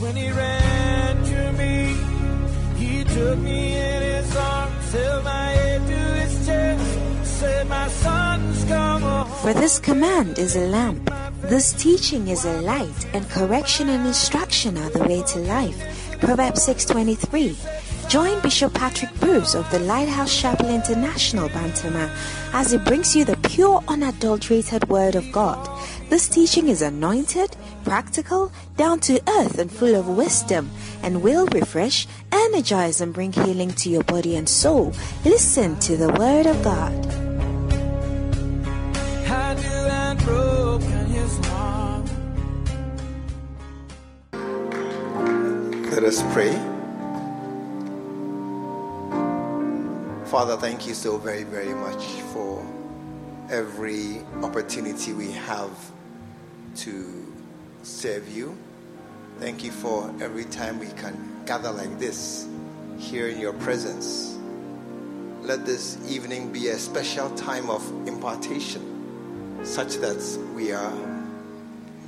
when he ran to me. He took me in his arms, held my head to his chest, said, My son's come home. For this command is a lamp, this teaching is a light, and correction and instruction are the way to life. Proverbs 6:23. Join Bishop Patrick Bruce of the Lighthouse Chapel International, Bantama, as he brings you the pure, unadulterated Word of God. This teaching is anointed, practical, down to earth, and full of wisdom, and will refresh, energize, and bring healing to your body and soul. Listen to the Word of God. I knew I'd broken his heart. Let us pray. Father, thank you so very, very much for every opportunity we have to serve you. Thank you for every time we can gather like this here in your presence. Let this evening be a special time of impartation such that we are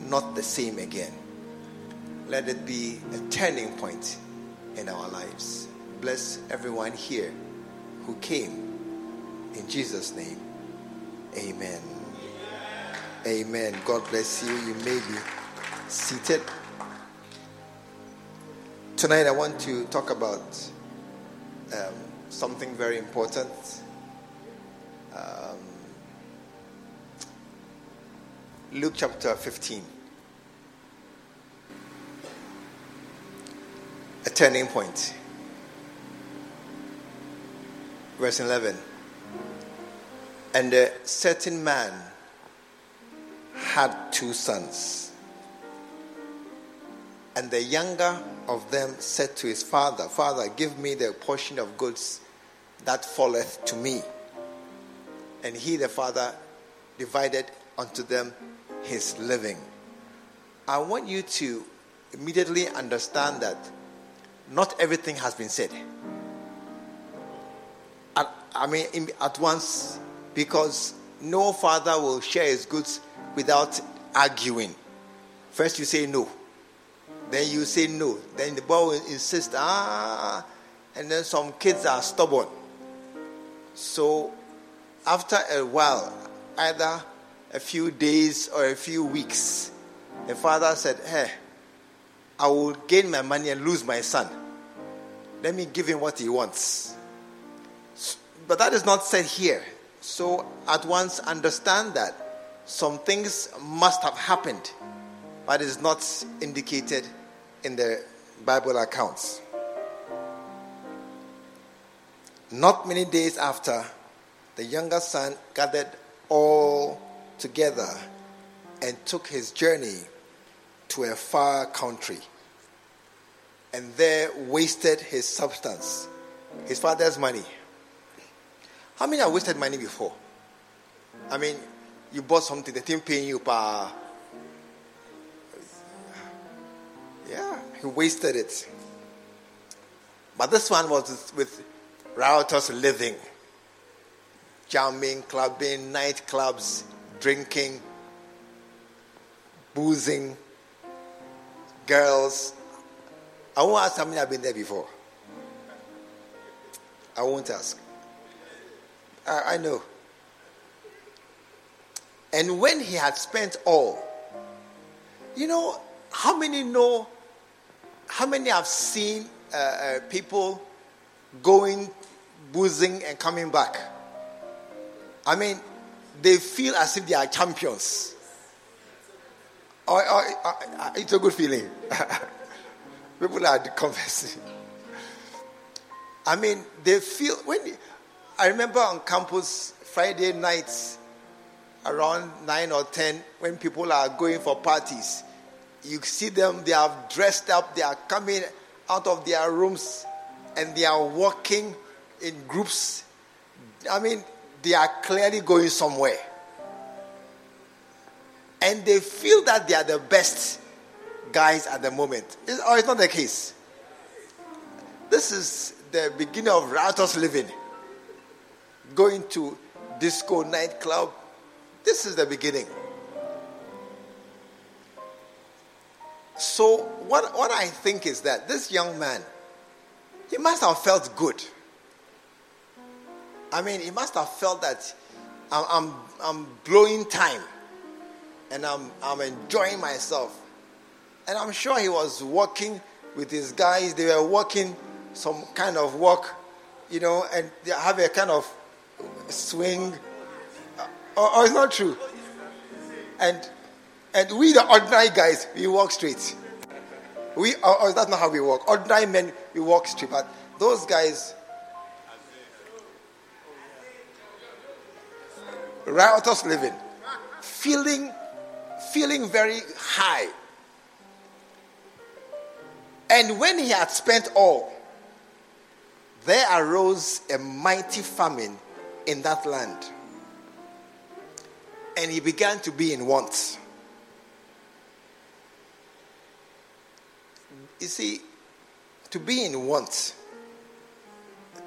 not the same again. Let it be a turning point in our lives. Bless everyone here who came. In Jesus' name, amen. Amen. God bless you. You may be seated. Tonight, I want to talk about um, something very important. Um, Luke chapter 15. A turning point. Verse 11. And a certain man had two sons. And the younger of them said to his father, Father, give me the portion of goods that falleth to me. And he, the father, divided unto them his living. I want you to immediately understand that not everything has been said. I mean, in, at once, because no father will share his goods without arguing. First, you say no. Then you say no. Then the boy will insist, ah, and then some kids are stubborn. So, after a while, either a few days or a few weeks, the father said, Hey, I will gain my money and lose my son. Let me give him what he wants. But that is not said here. So, at once understand that some things must have happened, but is not indicated in the Bible accounts. Not many days after, the younger son gathered all together and took his journey to a far country and there wasted his substance, his father's money. How many have wasted money before? I mean, you bought something, the thing paying you per. Yeah, he wasted it. But this one was with riotous living, jamming, clubbing, nightclubs, drinking, boozing, girls. I won't ask how many have been there before. I won't ask. I, I know. And when he had spent all, you know, how many know, how many have seen uh, uh, people going, boozing, and coming back? I mean, they feel as if they are champions. Or, it's a good feeling. people are confessing. I mean, they feel, when, I remember on campus, Friday nights, around 9 or 10 when people are going for parties. You see them, they are dressed up, they are coming out of their rooms and they are walking in groups. I mean, they are clearly going somewhere. And they feel that they are the best guys at the moment. Or oh, it's not the case. This is the beginning of riotous living. Going to disco, nightclub, this is the beginning. So, what, what I think is that this young man, he must have felt good. I mean, he must have felt that I'm, I'm, I'm blowing time and I'm, I'm enjoying myself. And I'm sure he was working with his guys. They were working some kind of work, you know, and they have a kind of swing. Or, or it's not true. And and we, the ordinary guys, we walk straight. We, or, or that's not how we walk. Ordinary men, we walk straight. But those guys, riotous living, feeling, feeling very high. And when he had spent all, there arose a mighty famine in that land. And he began to be in want. You see, to be in want,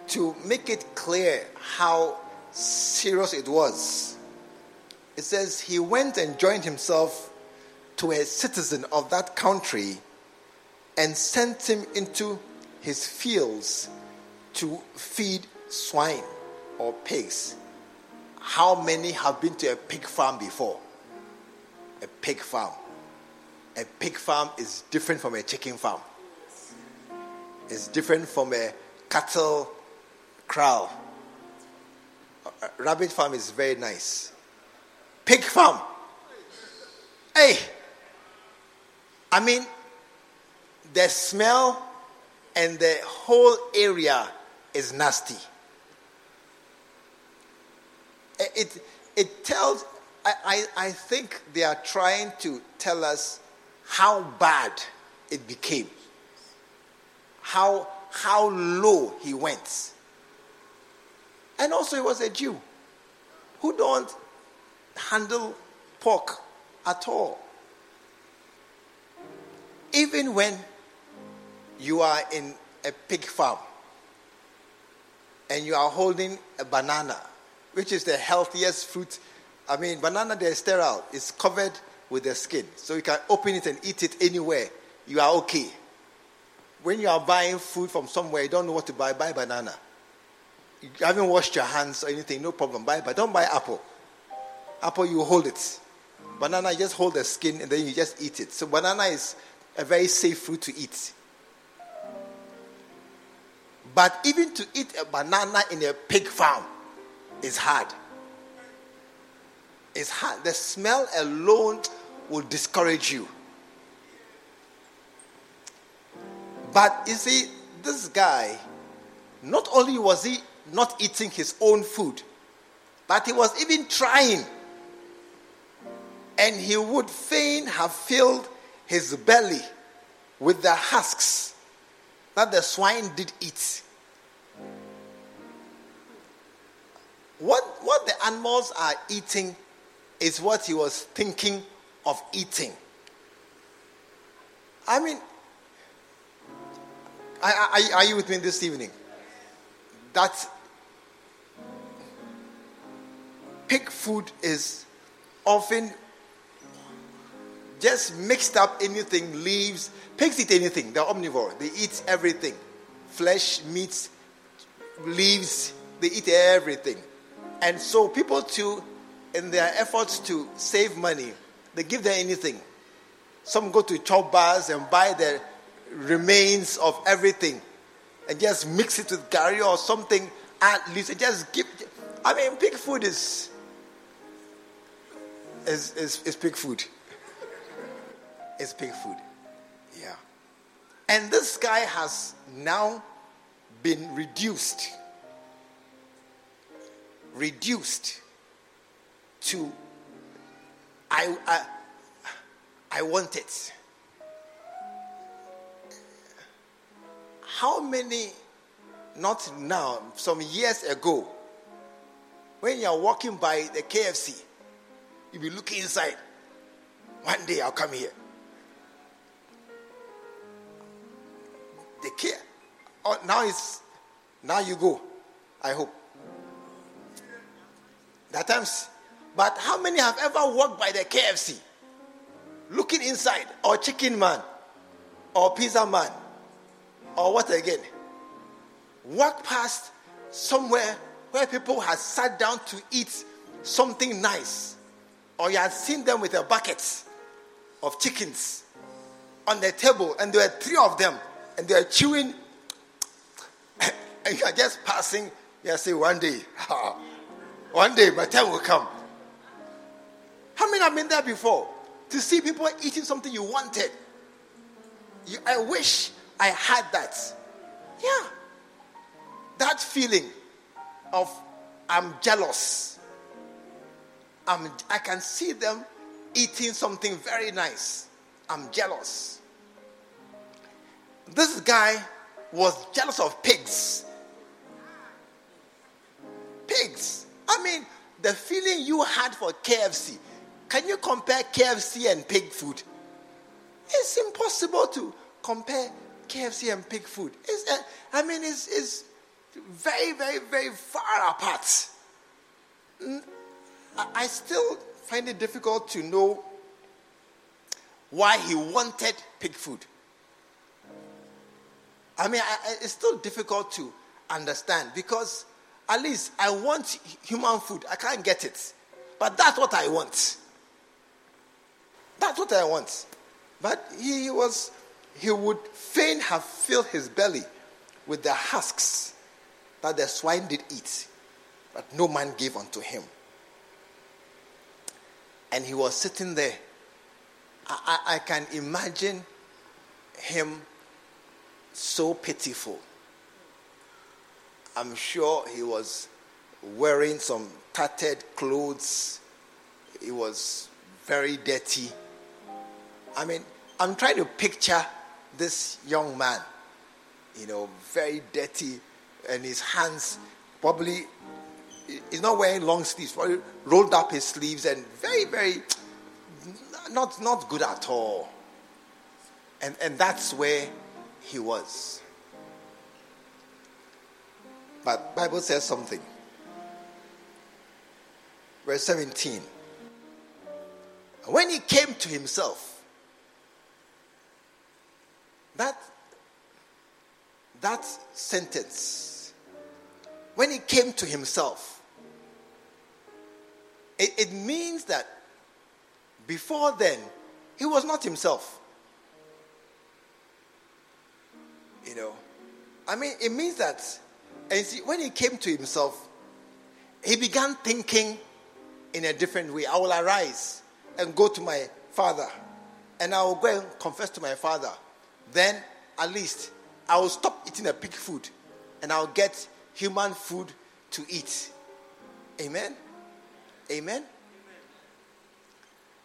to make it clear how serious it was, it says he went and joined himself to a citizen of that country and sent him into his fields to feed swine or pigs. How many have been to a pig farm before? A pig farm a pig farm is different from a chicken farm. It's different from a cattle kraal. A rabbit farm is very nice. Pig farm. Hey, I mean, the smell and the whole area is nasty. It, it tells, I, I, I think they are trying to tell us how bad it became, how, how low he went. And also, he was a Jew who don't handle pork at all. Even when you are in a pig farm and you are holding a banana, which is the healthiest fruit. I mean, banana, they're sterile, it's covered with the skin. So you can open it and eat it anywhere. You are okay. When you are buying food from somewhere, you don't know what to buy, buy banana. You haven't washed your hands or anything, no problem. Buy, but don't buy apple. Apple, you hold it. Banana, you just hold the skin and then you just eat it. So banana is a very safe fruit to eat. But even to eat a banana in a pig farm is hard. It's hard. The smell alone will discourage you. But you see, this guy, not only was he not eating his own food, but he was even trying. And he would fain have filled his belly with the husks that the swine did eat. What, what the animals are eating is what he was thinking of eating. I mean, are, you with me this evening? That pig food is often just mixed up anything, leaves. Pigs eat anything, they're omnivore, they eat everything flesh, meats, leaves, they eat everything. And so people too in their efforts to save money, they give them anything. Some go to chop bars and buy the remains of everything and just mix it with gari or something, at least, and just give. I mean, pig food is, is, is, is pig food. It's pig food. Yeah. And this guy has now been reduced. Reduced to I, I, I want it. How many, not now, some years ago, when you're walking by the KFC, you'll be looking inside. One day I'll come here. The care. Oh, now it's now you go. I hope. That times but how many have ever walked by the KFC, looking inside, or Chicken Man, or pizza man or what again? Walk past somewhere where people had sat down to eat something nice, or you had seen them with a bucket of chickens on the table, and there were three of them, and they are chewing, and you are just passing. You say, one day, one day, my time will come. How many have been there before? To see people eating something you wanted. You, I wish I had that. Yeah. That feeling of I'm jealous. I'm, I can see them eating something very nice. I'm jealous. This guy was jealous of pigs. Pigs. I mean, the feeling you had for KFC. Can you compare KFC and pig food? It's impossible to compare KFC and pig food. It's, uh, I mean, it's, it's very, very, very far apart. I still find it difficult to know why he wanted pig food. I mean, I, it's still difficult to understand because at least I want human food. I can't get it. But that's what I want. That's what I want. But he was, he would fain have filled his belly with the husks that the swine did eat, but no man gave unto him. And he was sitting there. I, I, I can imagine him so pitiful. I'm sure he was wearing some tattered clothes. He was very dirty. I mean, I'm trying to picture this young man, you know, very dirty, and his hands probably he's not wearing long sleeves, probably rolled up his sleeves and very, very not not good at all. And and that's where he was. But Bible says something. Verse 17. When he came to himself, that that sentence when he came to himself, it, it means that before then, he was not himself. You know, I mean, it means that, and see, when he came to himself, he began thinking in a different way. I will arise and go to my father, and I will go and confess to my father. Then, at least, I will stop eating a pig food, and I'll get human food to eat. Amen? Amen?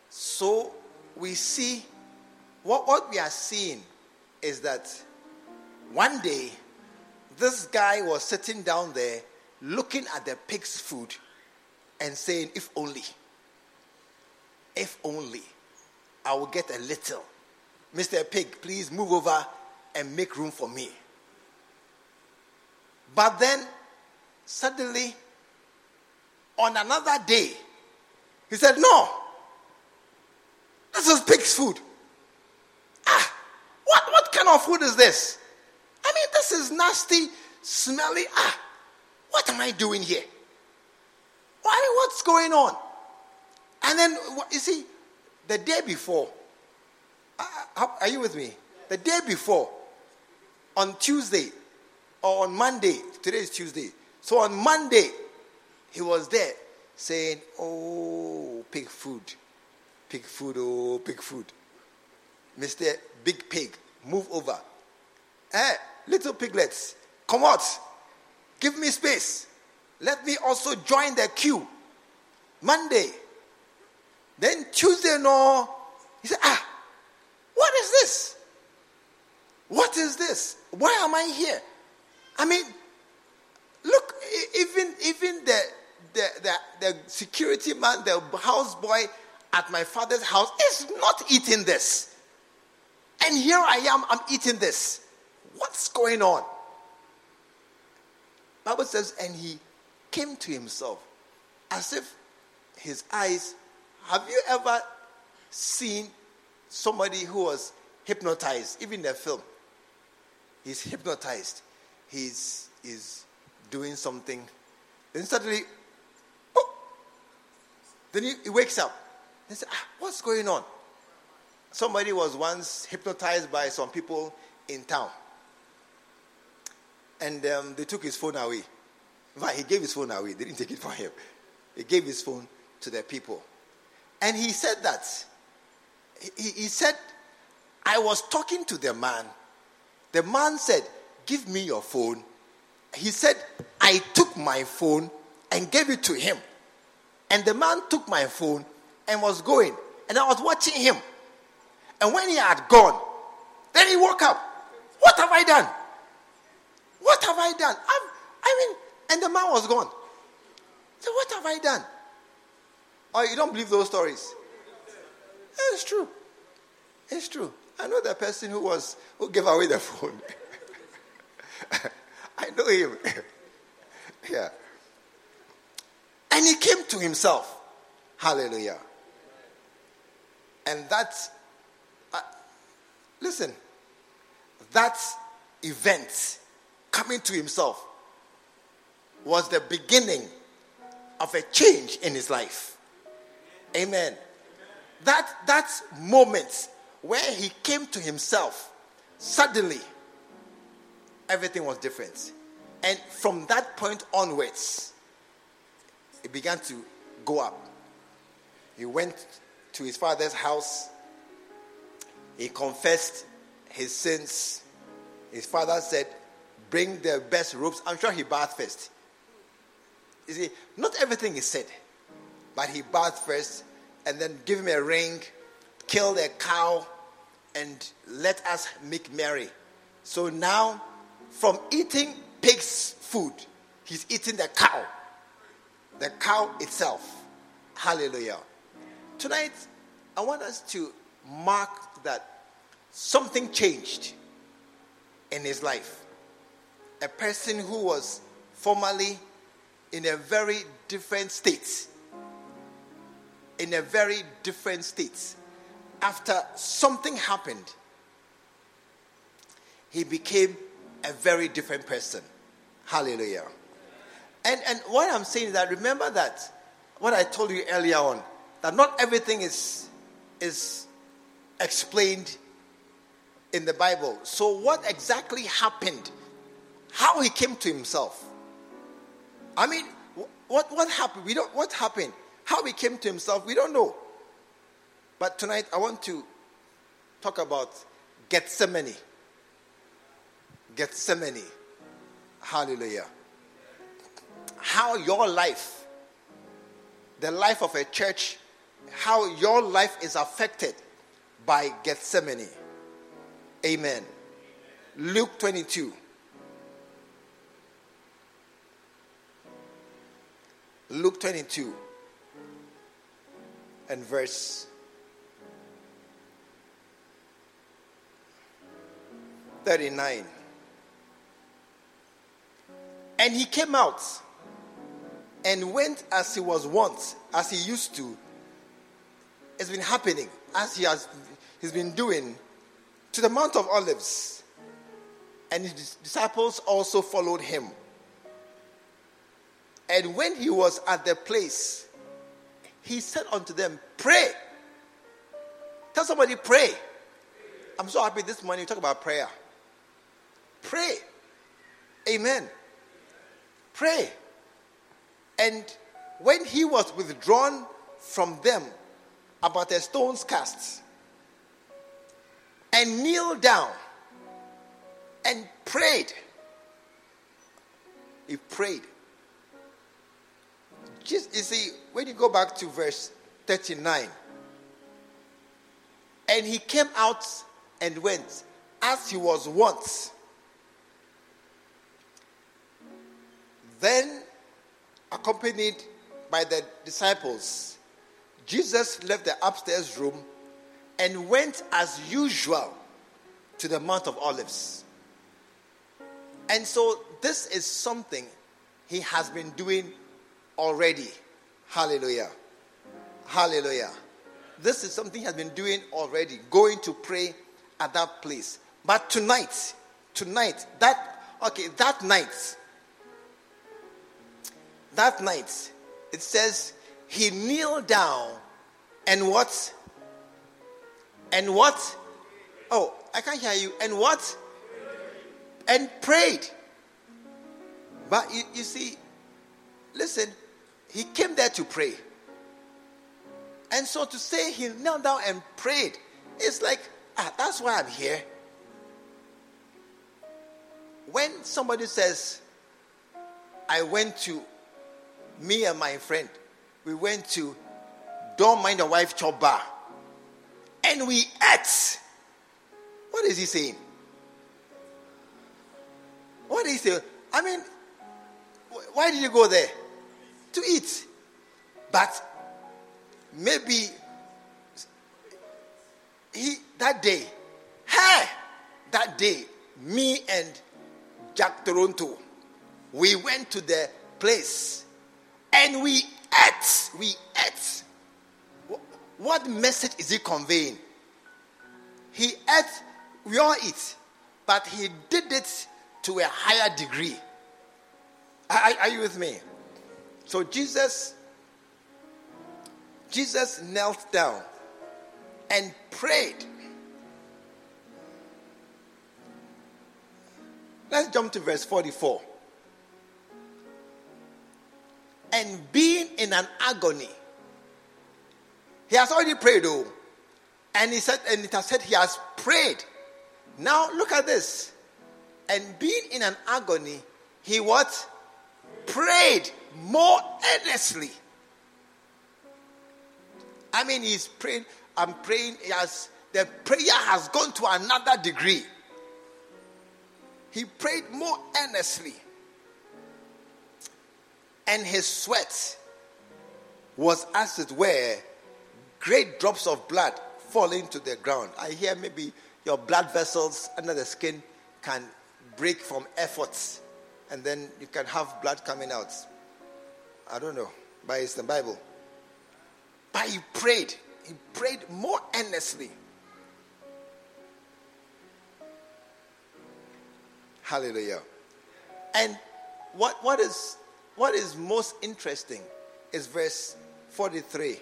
So we see what, what we are seeing is that one day this guy was sitting down there looking at the pig's food and saying, If only, if only I will get a little. Mr. Pig, please move over and make room for me. But then, suddenly, on another day, he said, No, this is pig's food. Ah, what, what kind of food is this? I mean, this is nasty, smelly. Ah, what am I doing here? Why, what's going on? And then, you see, the day before, uh, are you with me? The day before, on Tuesday, or on Monday, today is Tuesday. So on Monday, he was there saying, Oh, pig food, pig food, oh, pig food. Mr. Big Pig, move over. Eh, little piglets, come out. Give me space. Let me also join the queue. Monday. Then Tuesday, no. He said, Ah, what is this? What is this? Why am I here? I mean, look, even even the the, the, the security man, the houseboy at my father's house is not eating this. And here I am, I'm eating this. What's going on? Bible says, and he came to himself as if his eyes. Have you ever seen somebody who was hypnotized, even the film. He's hypnotized. He's, he's doing something. Then suddenly, then he, he wakes up. He says, ah, What's going on? Somebody was once hypnotized by some people in town. And um, they took his phone away. In he gave his phone away. They didn't take it from him. He gave his phone to the people. And he said that. He, he said, I was talking to the man. The man said, Give me your phone. He said, I took my phone and gave it to him. And the man took my phone and was going. And I was watching him. And when he had gone, then he woke up. What have I done? What have I done? I've, I mean, and the man was gone. So what have I done? Oh, you don't believe those stories? It's true. It's true. I know the person who was who gave away the phone. I know him. yeah. And he came to himself. Hallelujah. And that's, uh, listen, that event, coming to himself, was the beginning of a change in his life. Amen. That, that moment where he came to himself, suddenly everything was different. And from that point onwards, it began to go up. He went to his father's house, he confessed his sins. His father said, Bring the best robes. I'm sure he bathed first. You see, not everything is said, but he bathed first and then give him a ring, kill a cow, and let us make merry. So now, from eating pig's food, he's eating the cow, the cow itself. Hallelujah. Tonight, I want us to mark that something changed in his life. A person who was formerly in a very different state. In a very different state. After something happened, he became a very different person. Hallelujah. And, and what I'm saying is that remember that what I told you earlier on, that not everything is, is explained in the Bible. So, what exactly happened? How he came to himself? I mean, what, what happened? We don't, what happened? How he came to himself, we don't know. But tonight I want to talk about Gethsemane. Gethsemane. Hallelujah. How your life, the life of a church, how your life is affected by Gethsemane. Amen. Luke 22. Luke 22 and verse 39. And he came out and went as he was wont, as he used to. It's been happening as he has he's been doing to the Mount of Olives. And his disciples also followed him. And when he was at the place, he said unto them, Pray. Tell somebody, pray. I'm so happy this morning you talk about prayer. Pray. Amen. Pray. And when he was withdrawn from them, about a stone's cast, and kneeled down and prayed. He prayed. Just you see, when you go back to verse 39, and he came out and went as he was once. Then, accompanied by the disciples, Jesus left the upstairs room and went as usual to the Mount of Olives. And so, this is something he has been doing already. Hallelujah. Hallelujah. This is something he has been doing already, going to pray at that place. But tonight, tonight, that, okay, that night, that night, it says he kneeled down and what? And what? Oh, I can't hear you. And what? And prayed. But you, you see, listen, he came there to pray. And so to say he knelt down and prayed, it's like, ah, that's why I'm here. When somebody says, I went to, me and my friend, we went to Don't Mind Your Wife Chop Bar, and we ate. What is he saying? What is he saying? I mean, why did you go there? To eat. But maybe he that day, hey, that day, me and Jack Toronto, we went to the place and we ate. We ate. What message is he conveying? He ate, we all eat, but he did it to a higher degree. Are, are you with me? So Jesus Jesus knelt down and prayed. Let's jump to verse 44. And being in an agony, he has already prayed, oh, and he said, and it has said he has prayed. Now look at this. And being in an agony, he what? Prayed more earnestly. I mean, he's praying. I'm praying. Has, the prayer has gone to another degree. He prayed more earnestly. And his sweat was, as it were, great drops of blood falling to the ground. I hear maybe your blood vessels under the skin can break from efforts, and then you can have blood coming out. I don't know, but it's the Bible. But he prayed. He prayed more earnestly. Hallelujah. And what, what, is, what is most interesting is verse 43.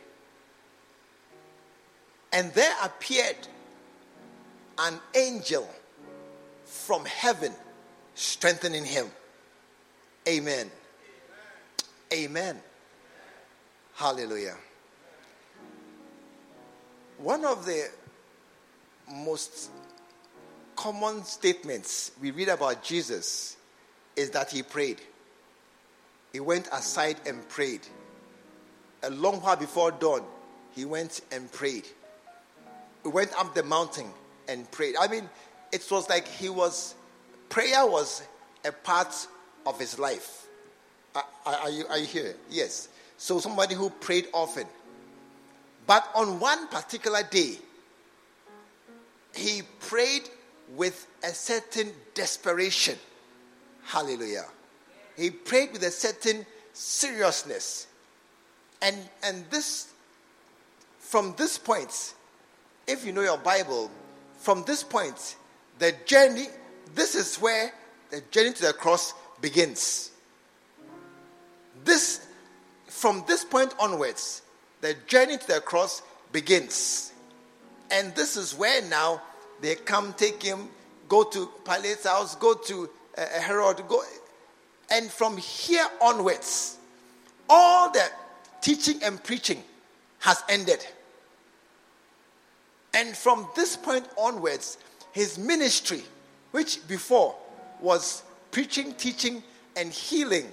And there appeared an angel from heaven strengthening him. Amen. Amen. Hallelujah. One of the most common statements we read about Jesus is that he prayed. He went aside and prayed. A long while before dawn, he went and prayed. He went up the mountain and prayed. I mean, it was like he was, prayer was a part of his life. Are, are, you, are you here? Yes. So, somebody who prayed often. But on one particular day, he prayed with a certain desperation. Hallelujah. He prayed with a certain seriousness. And, and this, from this point, if you know your Bible, from this point, the journey, this is where the journey to the cross begins. This, from this point onwards, the journey to the cross begins. And this is where now they come take him, go to Pilate's house, go to uh, uh, Herod, go. And from here onwards, all the teaching and preaching has ended. And from this point onwards, his ministry, which before was preaching, teaching, and healing,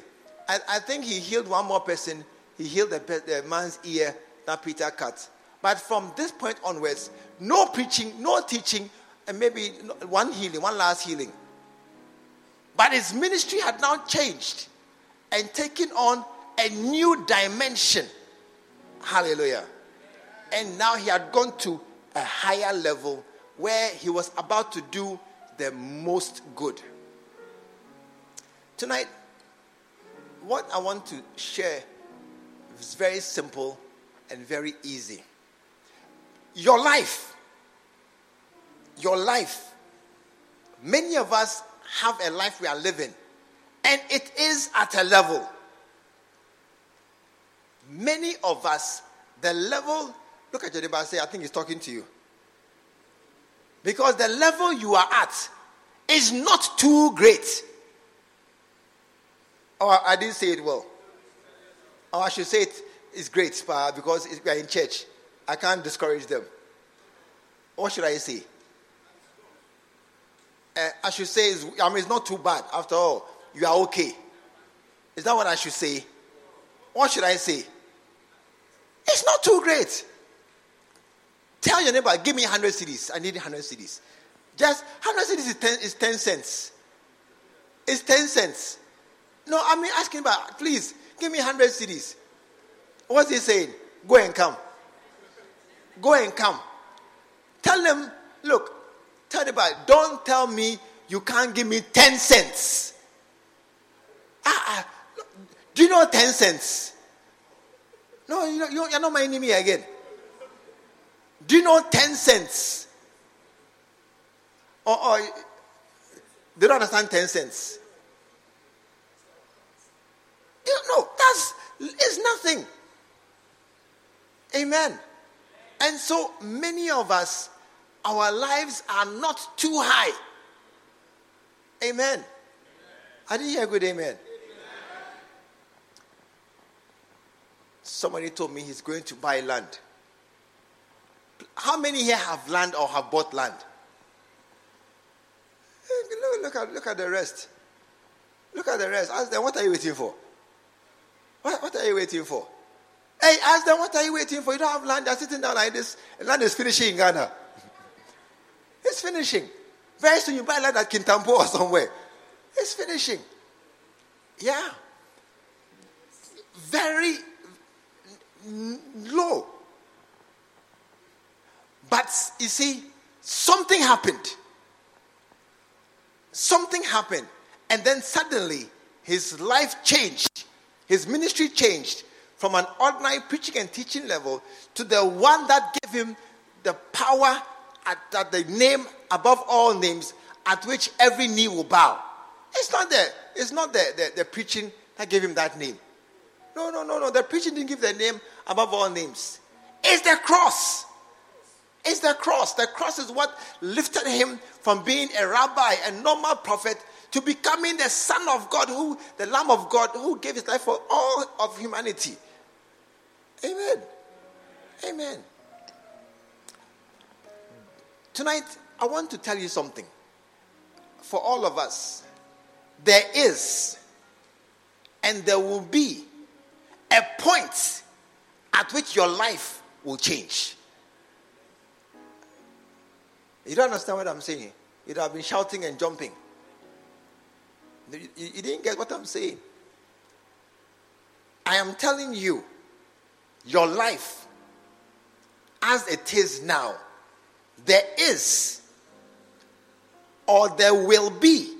I, I think he healed one more person he healed the, the man's ear that Peter cut. But from this point onwards, no preaching, no teaching, and maybe one healing, one last healing. But his ministry had now changed and taken on a new dimension. Hallelujah. And now he had gone to a higher level where he was about to do the most good. Tonight, what I want to share is very simple and very easy. Your life, your life, many of us have a life we are living, and it is at a level. Many of us, the level, look at your neighbor and say, I think he's talking to you. Because the level you are at is not too great. Oh, I didn't say it well. Or I should say it is great because we are in church. I can't discourage them. What should I say? Uh, I should say, I mean, it's not too bad. After all, you are okay. Is that what I should say? What should I say? It's not too great. Tell your neighbor, give me 100 cedis. I need 100 cedis. Just 100 cedis is 10, is 10 cents. It's 10 cents. No, I mean, asking about, please, give me 100 cedis. What's he saying? Go and come. Go and come. Tell them, look, tell about, don't tell me you can't give me 10 cents. Ah, ah, do you know 10 cents? No, you know, you're not my enemy again. Do you know 10 cents? Or, or they don't understand 10 cents. You know, that's it's nothing. Amen. And so many of us, our lives are not too high. Amen. I didn't hear a good amen. Somebody told me he's going to buy land. How many here have land or have bought land? Look, look, at, look at the rest. Look at the rest. Ask them, what are you waiting for? What, what are you waiting for? Hey, ask them, what are you waiting for? You don't have land. They're sitting down like this. Land is finishing in Ghana. It's finishing. Very soon you buy land at Kintampo or somewhere. It's finishing. Yeah. Very low. But you see, something happened. Something happened. And then suddenly his life changed. His ministry changed from an ordinary preaching and teaching level to the one that gave him the power at, at the name above all names at which every knee will bow. It's not the, it's not the, the, the preaching that gave him that name. No, no, no, no. The preaching didn't give the name above all names. It's the cross. It's the cross. The cross is what lifted him from being a rabbi, a normal prophet, to becoming the Son of God, who the Lamb of God, who gave his life for all of humanity. Amen. Amen. Tonight, I want to tell you something. For all of us, there is and there will be a point at which your life will change. You don't understand what I'm saying? You'd have been shouting and jumping. You, didn't get what I'm saying. I am telling you, your life as it is now, there is or there will be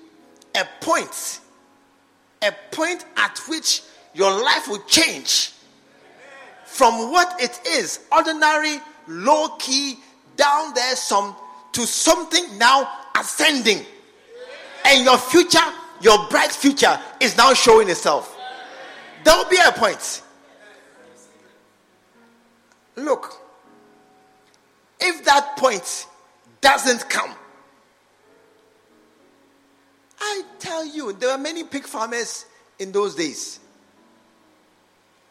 a point, a point at which your life will change from what it is, ordinary, low key, down there, some to something now ascending. And your future, your bright future, is now showing itself. There will be a point. Look, if that point doesn't come, I tell you, there were many pig farmers in those days.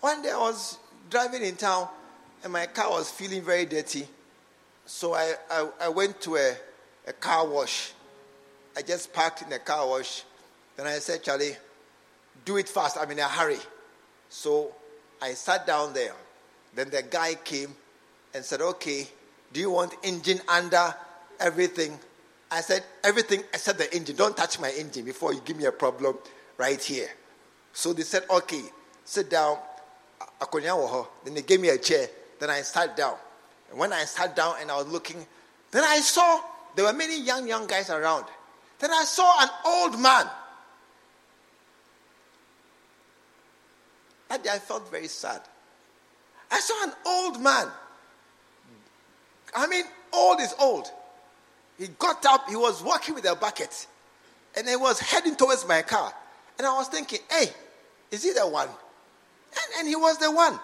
One day I was driving in town and my car was feeling very dirty. So I, I, I went to a, a car wash. I just parked in a car wash. Then I said, Charlie, do it fast. I'm in a hurry. So I sat down there. Then the guy came and said, Okay, do you want engine under everything? I said, Everything except the engine. Don't touch my engine before you give me a problem right here. So they said, Okay, sit down. Then they gave me a chair. Then I sat down. And when I sat down and I was looking, then I saw there were many young, young guys around. Then I saw an old man. That day I felt very sad. I saw an old man. I mean, old is old. He got up, he was walking with a bucket, and he was heading towards my car. And I was thinking, hey, is he the one? And, and he was the one.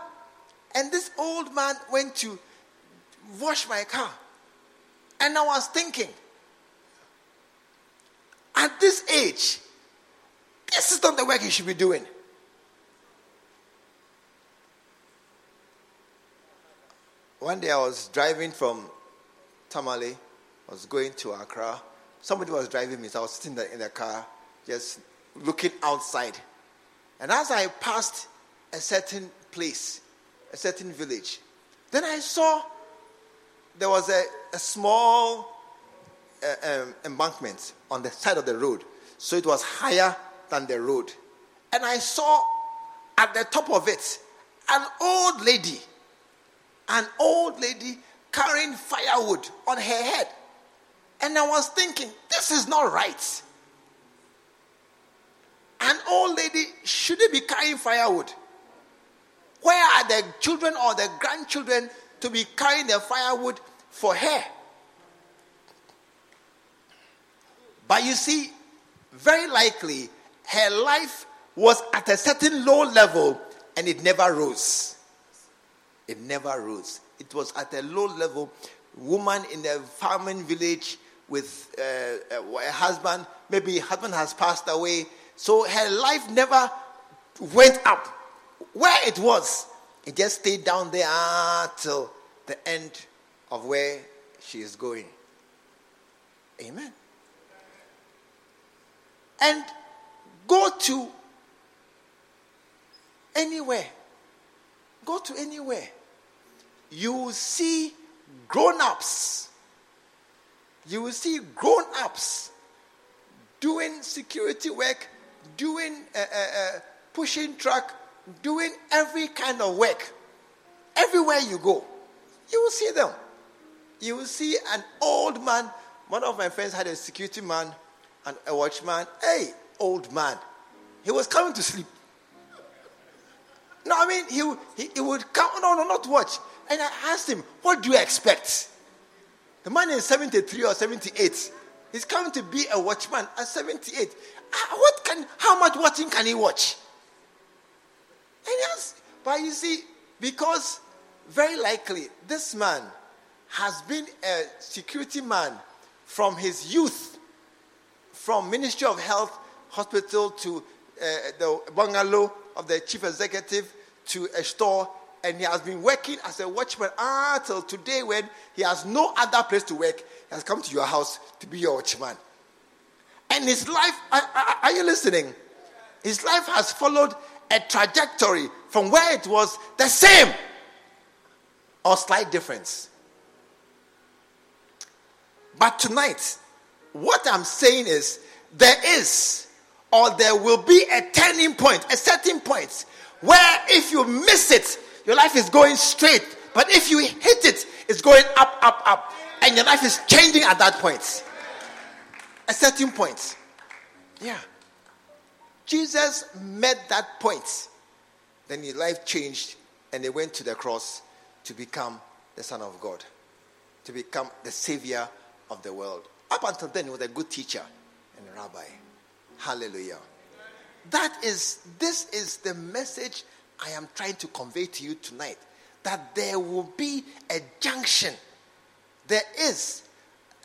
And this old man went to wash my car. And I was thinking, at this age, this is not the work he should be doing. One day I was driving from Tamale, I was going to Accra. Somebody was driving me, so I was sitting in the car, just looking outside. And as I passed a certain place, a certain village, then I saw there was a, a small uh, um, embankment on the side of the road. So it was higher than the road. And I saw at the top of it an old lady an old lady carrying firewood on her head. And I was thinking, this is not right. An old lady shouldn't be carrying firewood. Where are the children or the grandchildren to be carrying the firewood for her? But you see, very likely her life was at a certain low level and it never rose. It never rose. It was at a low level. Woman in a farming village with uh, a husband, maybe husband has passed away. So her life never went up. Where it was, it just stayed down there until the end of where she is going. Amen. And go to anywhere. Go to anywhere you will see grown ups. You will see grown ups doing security work, doing uh, uh, uh, pushing truck, doing every kind of work. Everywhere you go, you will see them. You will see an old man. One of my friends had a security man and a watchman. Hey, old man. He was coming to sleep. No, I mean, he, he, he would come. No, no, not watch. And I asked him, What do you expect? The man is 73 or 78. He's coming to be a watchman at 78. Ah, what can, how much watching can he watch? And yes, but you see, because very likely this man has been a security man from his youth, from Ministry of Health hospital to uh, the bungalow of the chief executive to a store and he has been working as a watchman until today when he has no other place to work. He has come to your house to be your watchman. And his life, are, are you listening? His life has followed a trajectory from where it was the same or slight difference. But tonight, what I'm saying is there is or there will be a turning point, a certain point, where if you miss it, your life is going straight. But if you hit it, it's going up, up, up. And your life is changing at that point. A certain point. Yeah. Jesus met that point. Then his life changed and he went to the cross to become the Son of God, to become the Savior of the world. Up until then, he was a good teacher and a rabbi. Hallelujah. That is, this is the message I am trying to convey to you tonight that there will be a junction. There is.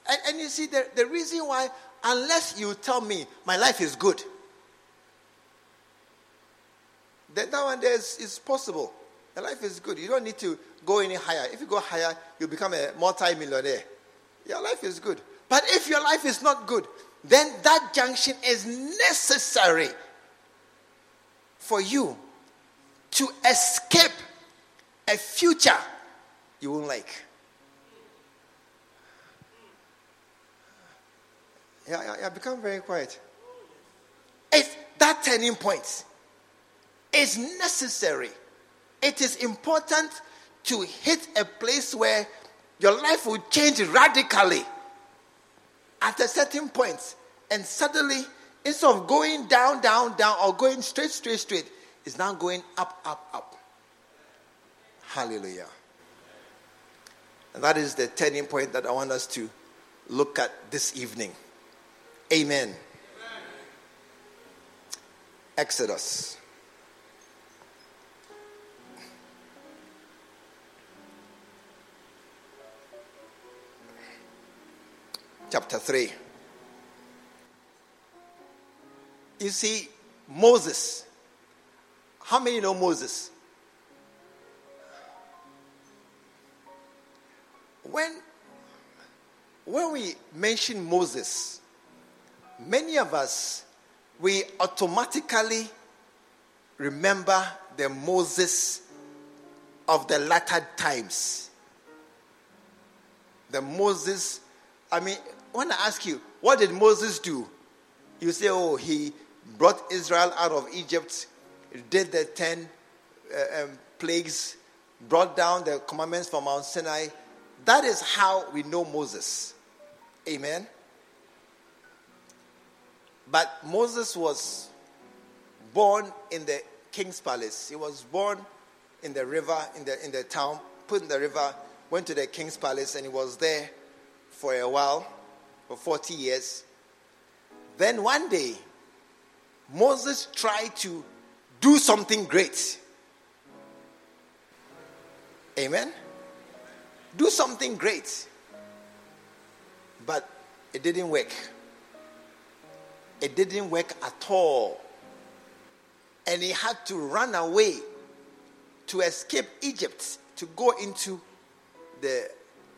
And, and you see, the, the reason why, unless you tell me my life is good, then that one is, is possible. The life is good. You don't need to go any higher. If you go higher, you become a multi-millionaire. Your life is good. But if your life is not good, then that junction is necessary for you to escape a future you won't like. Yeah, yeah, yeah, become very quiet. It's that turning point is necessary. It is important to hit a place where your life will change radically at a certain point, and suddenly, instead of going down, down, down, or going straight, straight, straight, is now going up, up, up. Hallelujah. And that is the turning point that I want us to look at this evening. Amen. Amen. Exodus. Chapter 3. You see, Moses. How many know Moses? When, when we mention Moses, many of us, we automatically remember the Moses of the latter times. The Moses, I mean, when I ask you, what did Moses do? You say, oh, he brought Israel out of Egypt, did the ten uh, um, plagues, brought down the commandments from Mount Sinai. That is how we know Moses. Amen. But Moses was born in the king's palace. He was born in the river, in the, in the town, put in the river, went to the king's palace, and he was there for a while, for 40 years. Then one day, Moses tried to do something great. Amen? Do something great. But it didn't work. It didn't work at all. And he had to run away to escape Egypt to go into the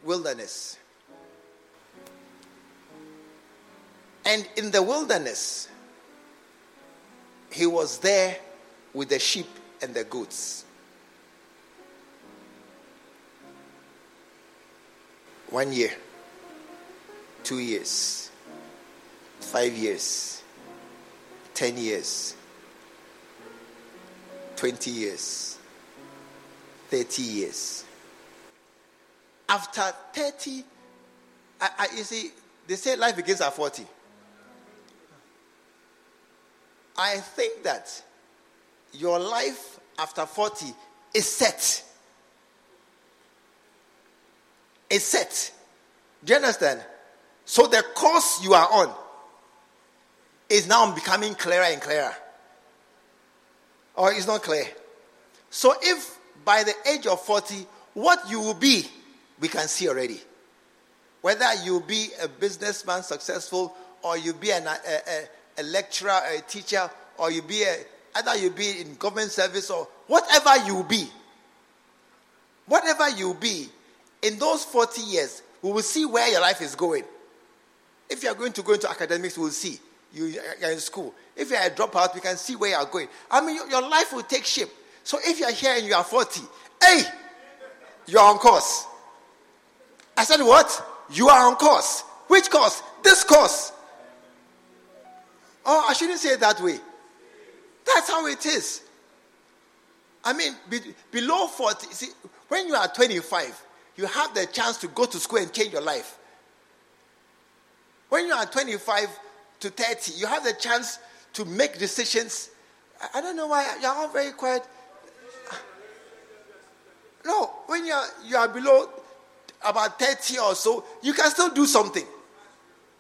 wilderness. And in the wilderness, he was there with the sheep and the goats. One year, two years, five years, ten years, twenty years, thirty years. After 30, I, I, you see, they say life begins at 40. I think that your life after 40 is set. Is set. Do you understand? So the course you are on is now becoming clearer and clearer. Or it's not clear. So if by the age of 40, what you will be, we can see already. Whether you be a businessman successful or you be an, a, a, a lecturer, a teacher, or you be a, either you be in government service or whatever you be. Whatever you be, in those 40 years, we will see where your life is going. If you are going to go into academics, we will see. You are in school. If you are a dropout, we can see where you are going. I mean, your, your life will take shape. So if you are here and you are 40, hey, you are on course. I said, what? You are on course. Which course? This course. Oh, I shouldn't say it that way. That's how it is. I mean, be, below 40, see, when you are 25, you have the chance to go to school and change your life. When you are 25 to 30, you have the chance to make decisions. I, I don't know why you're all very quiet. No, when you are, you are below about 30 or so, you can still do something.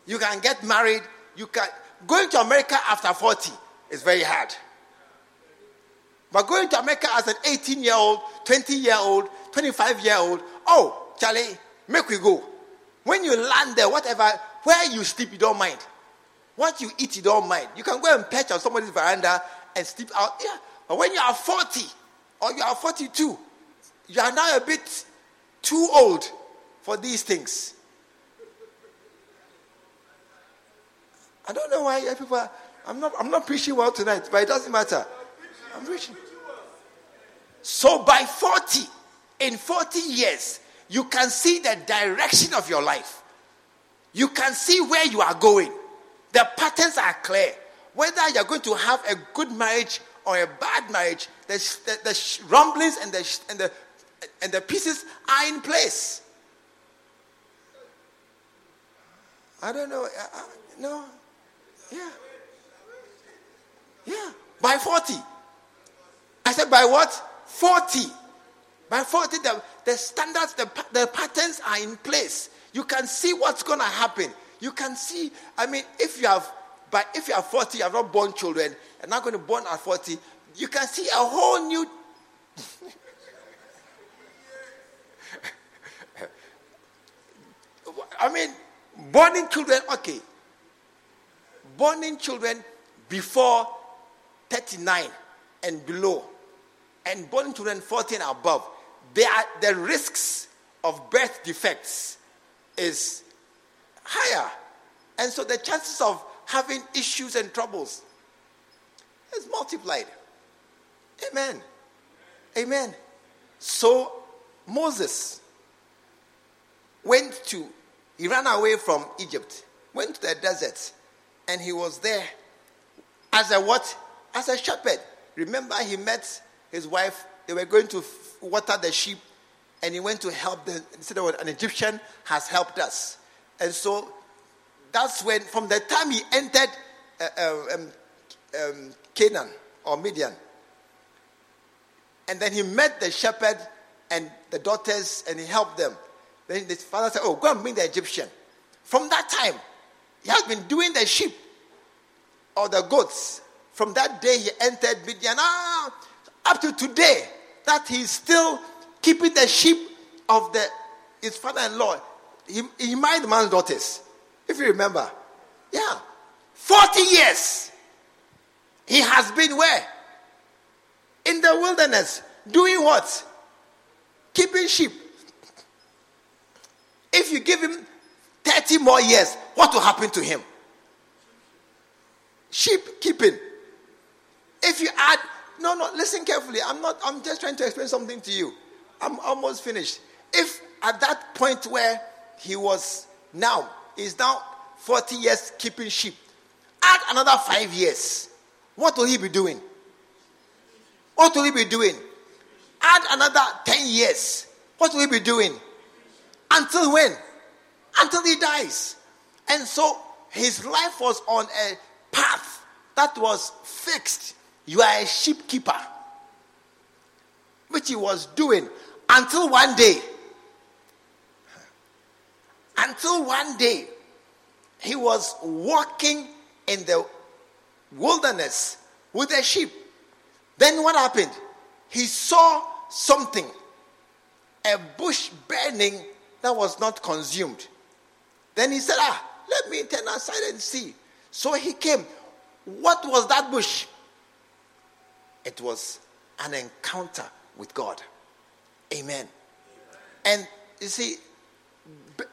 You can get married. You can going to America after 40 is very hard. But going to America as an 18 year old, 20 year old, 25 year old, oh, Charlie, make we go. When you land there, whatever, where you sleep, you don't mind. What you eat, you don't mind. You can go and perch on somebody's veranda and sleep out. Yeah. But when you are 40 or you are 42, you are now a bit too old for these things. I don't know why people are, I'm not, I'm not preaching well tonight, but it doesn't matter. I'm preaching. So by 40, in 40 years, you can see the direction of your life. You can see where you are going. The patterns are clear. Whether you're going to have a good marriage or a bad marriage, the, the, the rumblings and the, and, the, and the pieces are in place. I don't know. I, I, no. Yeah. Yeah. By 40. I said, by what? 40. By 40, the, the standards, the, the patterns are in place. You can see what's going to happen. You can see, I mean, if you have, but if you are 40, you have not born children, and not going to born at 40, you can see a whole new. I mean, born children, okay. Born children before 39 and below, and born children 14 and above, they are, the risks of birth defects is higher. And so the chances of having issues and troubles is multiplied. Amen. Amen. So Moses went to, he ran away from Egypt, went to the desert, and he was there as a what? As a shepherd. Remember, he met his wife, they were going to water the sheep, and he went to help them. He said, An Egyptian has helped us. And so that's when, from the time he entered uh, uh, um, um, Canaan or Midian, and then he met the shepherd and the daughters and he helped them. Then his father said, Oh, go and bring the Egyptian. From that time, he has been doing the sheep or the goats. From that day, he entered Midian. Ah, up to today, that he's still keeping the sheep of the, his father in law. He, he married the man's daughters, if you remember. Yeah. 40 years. He has been where? In the wilderness. Doing what? Keeping sheep. If you give him 30 more years, what will happen to him? Sheep keeping. If you add, no, no, listen carefully. I'm not, I'm just trying to explain something to you. I'm almost finished. If at that point where he was now, is now 40 years keeping sheep, add another five years, what will he be doing? What will he be doing? Add another 10 years, what will he be doing? Until when? Until he dies. And so his life was on a path that was fixed. You are a sheep keeper, which he was doing until one day. Until one day, he was walking in the wilderness with a sheep. Then what happened? He saw something, a bush burning that was not consumed. Then he said, Ah, let me turn aside and see. So he came. What was that bush? It was an encounter with God. Amen. And you see,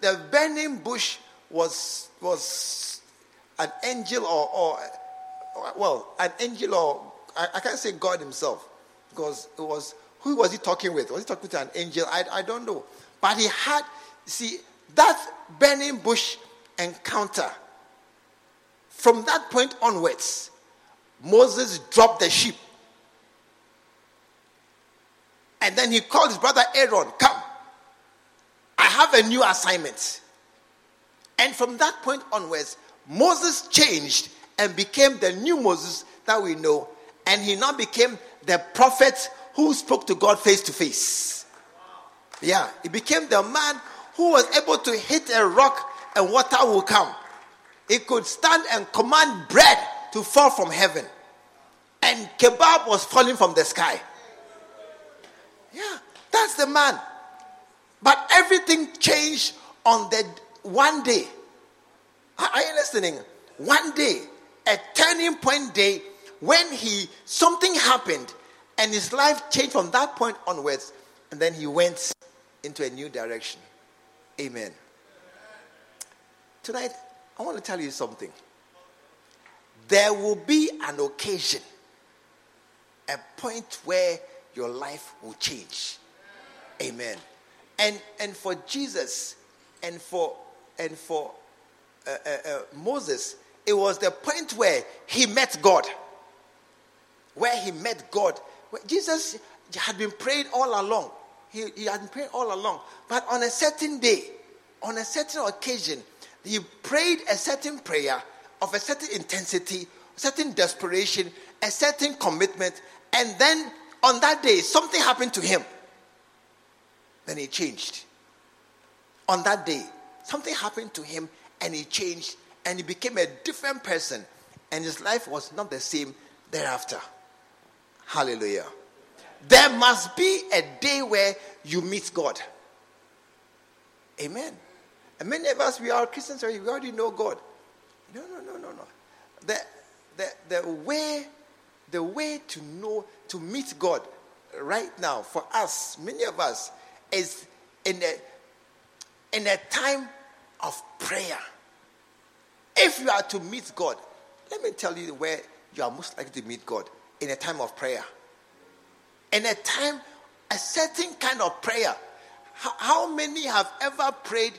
the burning bush was was an angel or, or well, an angel or I, I, can't say God Himself because it was who was he talking with? Was he talking to an angel? I, I don't know. But he had see that burning bush encounter. From that point onwards, Moses dropped the sheep and then he called his brother Aaron, Come, I have a new assignment. And from that point onwards, Moses changed and became the new Moses that we know. And he now became the prophet who spoke to God face to face. Yeah, he became the man who was able to hit a rock and water will come. He could stand and command bread to fall from heaven. And kebab was falling from the sky. Yeah, that's the man. But everything changed on the one day. Are you listening? One day, a turning point day when he something happened and his life changed from that point onwards, and then he went into a new direction. Amen. Tonight, I want to tell you something. There will be an occasion, a point where your life will change. Amen. And and for Jesus and for and for uh, uh, uh, Moses, it was the point where he met God. Where he met God. Jesus had been praying all along. He, he had been praying all along. But on a certain day, on a certain occasion, he prayed a certain prayer of a certain intensity, certain desperation, a certain commitment, and then on that day, something happened to him. Then he changed. On that day, something happened to him and he changed and he became a different person and his life was not the same thereafter. Hallelujah. There must be a day where you meet God. Amen. And many of us, we are Christians, we already know God. No, no, no, no, no. The, the, the way, the way to know, to meet God right now for us, many of us, is in a, in a time of prayer. If you are to meet God, let me tell you where you are most likely to meet God in a time of prayer. In a time, a certain kind of prayer. How, how many have ever prayed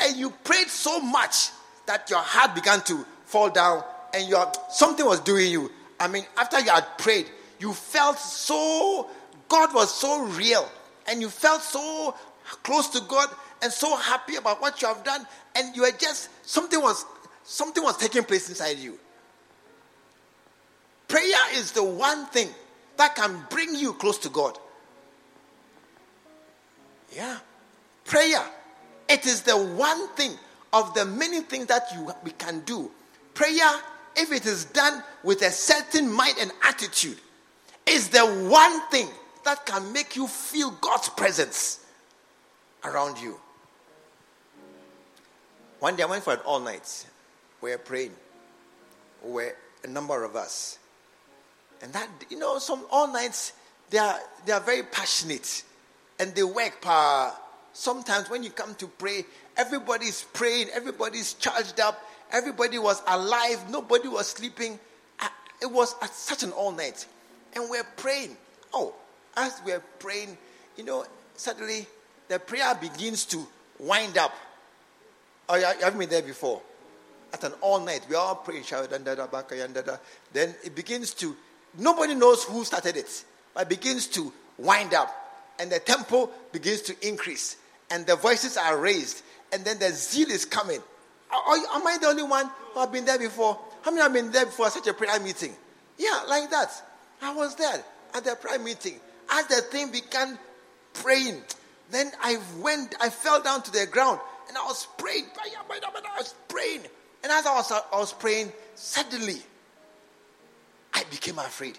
and you prayed so much that your heart began to fall down and your something was doing you? I mean, after you had prayed, you felt so God was so real and you felt so close to God and so happy about what you have done and you were just something was something was taking place inside you. Prayer is the one thing that can bring you close to God. Yeah. Prayer. It is the one thing of the many things that you we can do. Prayer, if it is done with a certain mind and attitude, is the one thing that can make you feel God's presence around you. One day I went for an all night. We were praying. We were a number of us. And that, you know, some all nights, they are, they are very passionate and they work power. Sometimes when you come to pray, everybody's praying, everybody's charged up, everybody was alive, nobody was sleeping. Ah, it was at such an all night. And we're praying. Oh, as we're praying, you know, suddenly the prayer begins to wind up. Oh, you haven't been there before. At an all night, we all pray. Then it begins to Nobody knows who started it, but it begins to wind up, and the tempo begins to increase, and the voices are raised, and then the zeal is coming. Am I the only one who have been there before? How many have been there before such a prayer meeting? Yeah, like that. I was there at the prayer meeting. As the thing began praying, then I went, I fell down to the ground, and I was praying. I was praying, and as I was, I was praying, suddenly I became afraid.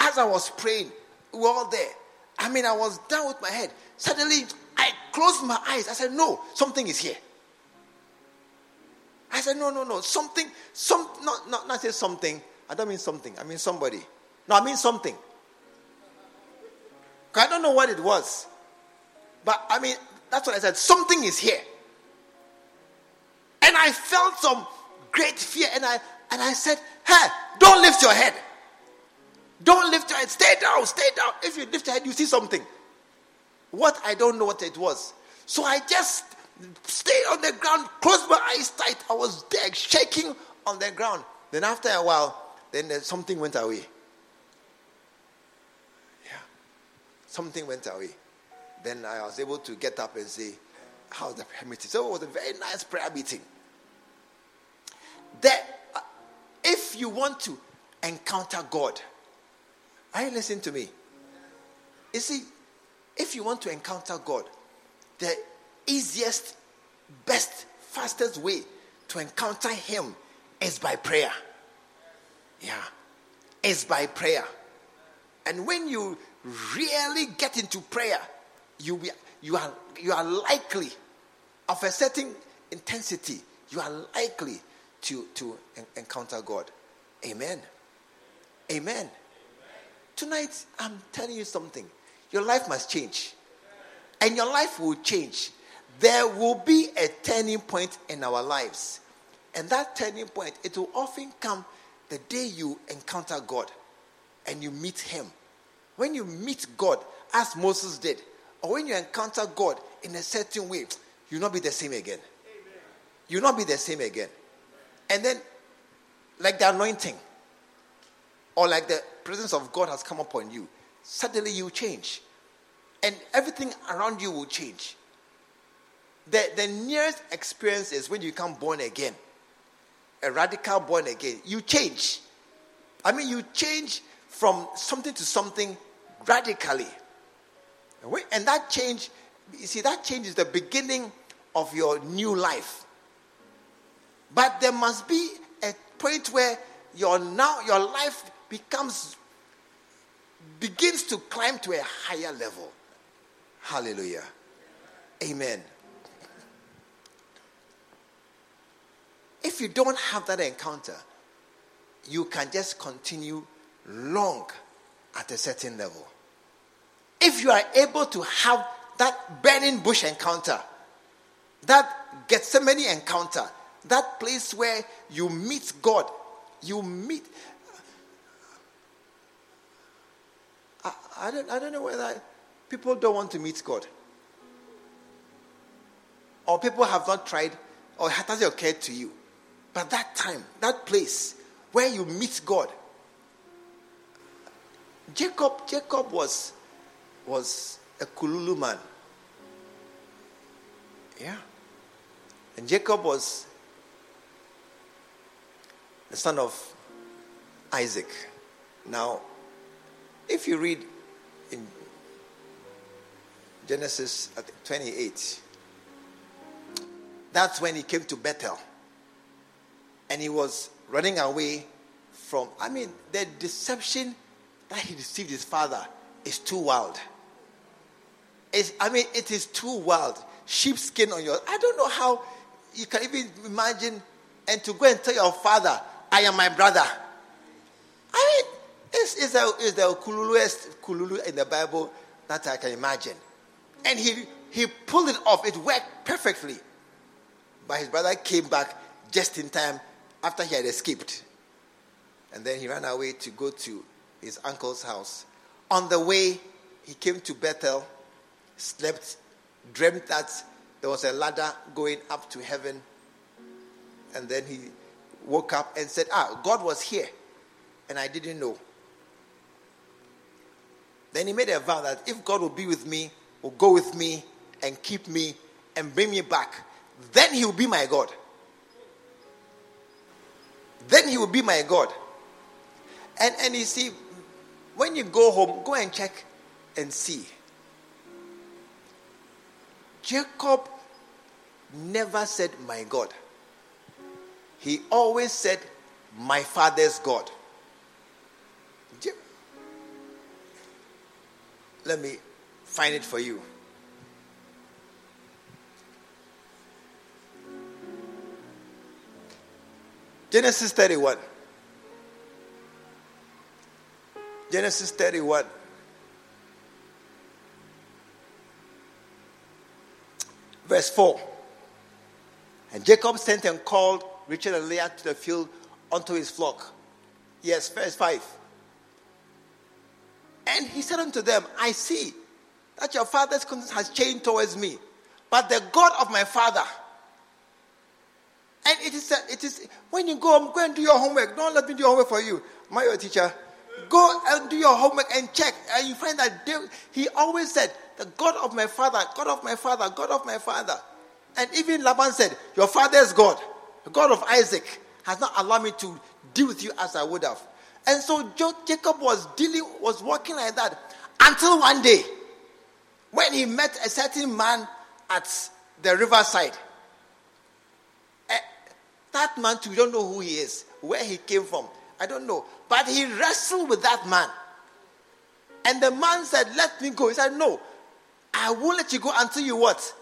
As I was praying, we were all there. I mean, I was down with my head. Suddenly, I closed my eyes. I said, No, something is here. I said, No, no, no. Something, some, not, not, not say something. I don't mean something. I mean somebody. No, I mean something. I don't know what it was. But I mean, that's what I said. Something is here. And I felt some great fear. And I, and I said, Hey, don't lift your head. Don't lift your head. Stay down, stay down. If you lift your head, you see something. What? I don't know what it was. So I just stayed on the ground, closed my eyes tight. I was there shaking on the ground. Then after a while, then something went away. Yeah. Something went away. Then I was able to get up and say, How's the prayer meeting? So it was a very nice prayer meeting. That uh, if you want to encounter God, are you listening to me? You see, if you want to encounter God, the easiest, best, fastest way to encounter Him is by prayer. Yeah, is by prayer. And when you really get into prayer, you, you, are, you are likely, of a certain intensity, you are likely to, to encounter God. Amen. Amen. Amen. Tonight, I'm telling you something. Your life must change. And your life will change. There will be a turning point in our lives. And that turning point, it will often come the day you encounter God and you meet Him. When you meet God, as Moses did, or when you encounter God in a certain way, you'll not be the same again. You'll not be the same again. And then, like the anointing, or like the presence of God has come upon you, suddenly you change. And everything around you will change. The, the nearest experience is when you become born again, a radical born again. You change. I mean, you change from something to something radically. And that change, you see, that change is the beginning of your new life. But there must be a point where your now your life becomes begins to climb to a higher level. Hallelujah. Amen. If you don't have that encounter, you can just continue long at a certain level. If you are able to have that burning bush encounter, that Gethsemane encounter, that place where you meet God, you meet. I, I, don't, I don't know whether people don't want to meet God. Or people have not tried, or it hasn't occurred to you. But that time, that place where you meet God, Jacob, Jacob was, was a Kululu man. Yeah. And Jacob was the son of Isaac. Now, if you read in Genesis 28, that's when he came to Bethel. And he was running away from, I mean, the deception that he deceived his father is too wild. It's, I mean, it is too wild. Sheepskin on your, I don't know how you can even imagine and to go and tell your father, I am my brother. I mean, it's, it's, a, it's the Kululuest Kululu in the Bible that I can imagine. And he, he pulled it off. It worked perfectly. But his brother came back just in time after he had escaped. And then he ran away to go to his uncle's house. On the way, he came to Bethel, slept, dreamt that there was a ladder going up to heaven. And then he woke up and said, Ah, God was here. And I didn't know. Then he made a vow that if God will be with me, will go with me and keep me and bring me back, then he will be my God. Then he will be my God. And and you see, when you go home, go and check and see. Jacob never said, My God. He always said, My father's God. Let me find it for you. Genesis 31. Genesis 31. Verse 4. And Jacob sent and called Rachel and Leah to the field unto his flock. Yes, verse 5. And he said unto them, I see that your father's conscience has changed towards me, but the God of my father. And it is, it is when you go go and do your homework. Don't let me do your homework for you. My your teacher. Go and do your homework and check. And you find that they, he always said, The God of my father, God of my father, God of my father. And even Laban said, Your father's God, the God of Isaac, has not allowed me to deal with you as I would have. And so Jacob was dealing, was walking like that until one day when he met a certain man at the riverside. That man, too, we don't know who he is, where he came from. I don't know. But he wrestled with that man. And the man said, Let me go. He said, No, I won't let you go until you what?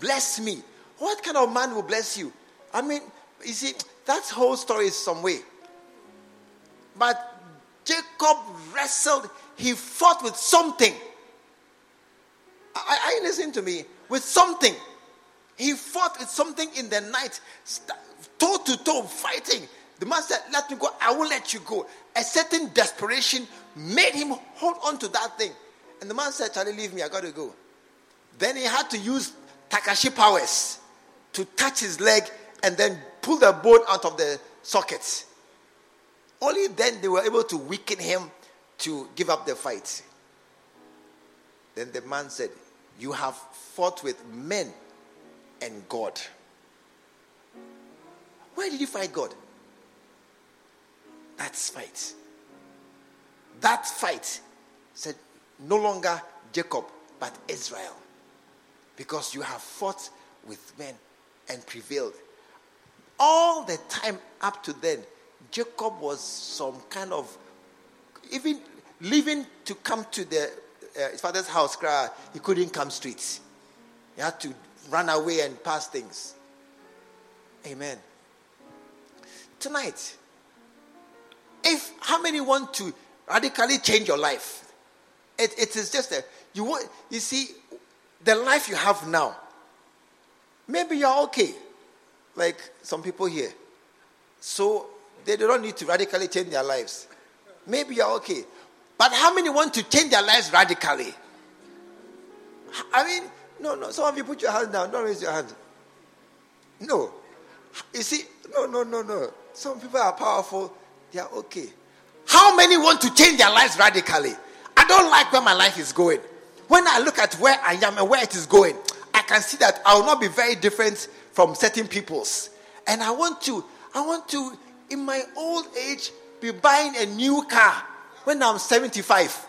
Bless me. What kind of man will bless you? I mean, you see, that whole story is some way. But Jacob wrestled, he fought with something. I listen to me, with something. He fought with something in the night, toe to toe, fighting. The man said, Let me go, I won't let you go. A certain desperation made him hold on to that thing. And the man said, Charlie, leave me, I got to go. Then he had to use Takashi powers to touch his leg and then pull the bone out of the socket. Only then they were able to weaken him to give up the fight. Then the man said, You have fought with men and God. Why did you fight God? That's fight. That fight said, No longer Jacob, but Israel. Because you have fought with men and prevailed. All the time up to then, Jacob was some kind of, even leaving to come to the, uh, his father's house, he couldn't come straight. He had to run away and pass things. Amen. Tonight, if how many want to radically change your life? It, it is just a you want you see the life you have now. Maybe you're okay, like some people here. So they don't need to radically change their lives. Maybe you're okay. But how many want to change their lives radically? I mean, no, no. Some of you put your hand down. Don't raise your hand. No. You see, no, no, no, no. Some people are powerful. They are okay. How many want to change their lives radically? I don't like where my life is going. When I look at where I am and where it is going, I can see that I will not be very different from certain people's. And I want to, I want to, in my old age, be buying a new car when I'm 75.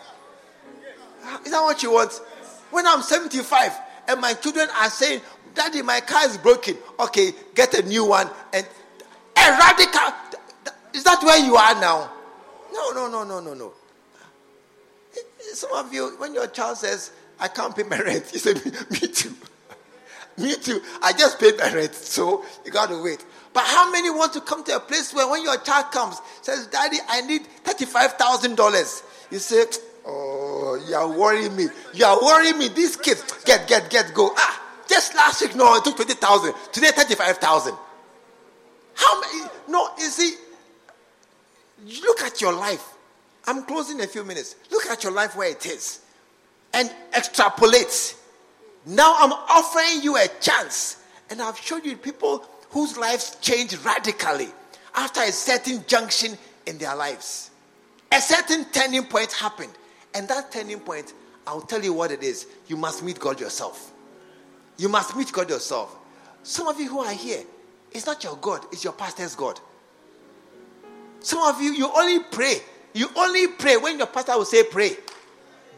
Is that what you want? When I'm 75 and my children are saying, Daddy, my car is broken. Okay, get a new one. And a radical. Is that where you are now? No, no, no, no, no, no. Some of you, when your child says, I can't pay my rent, you say, Me too. Me too. I just paid my rent, so you got to wait. But how many want to come to a place where when your child comes, says, Daddy, I need $35,000? You say, Oh, you are worrying me. You are worrying me. These kids, get, get, get, go. Ah, just last week, no, it took 20,000. Today, 35,000. How many? No, you see, look at your life. I'm closing in a few minutes. Look at your life where it is and extrapolate. Now I'm offering you a chance. And I've showed you people whose lives changed radically after a certain junction in their lives. A certain turning point happened. And that turning point, I'll tell you what it is. You must meet God yourself. You must meet God yourself. Some of you who are here, it's not your God, it's your pastor's God. Some of you, you only pray. You only pray when your pastor will say pray.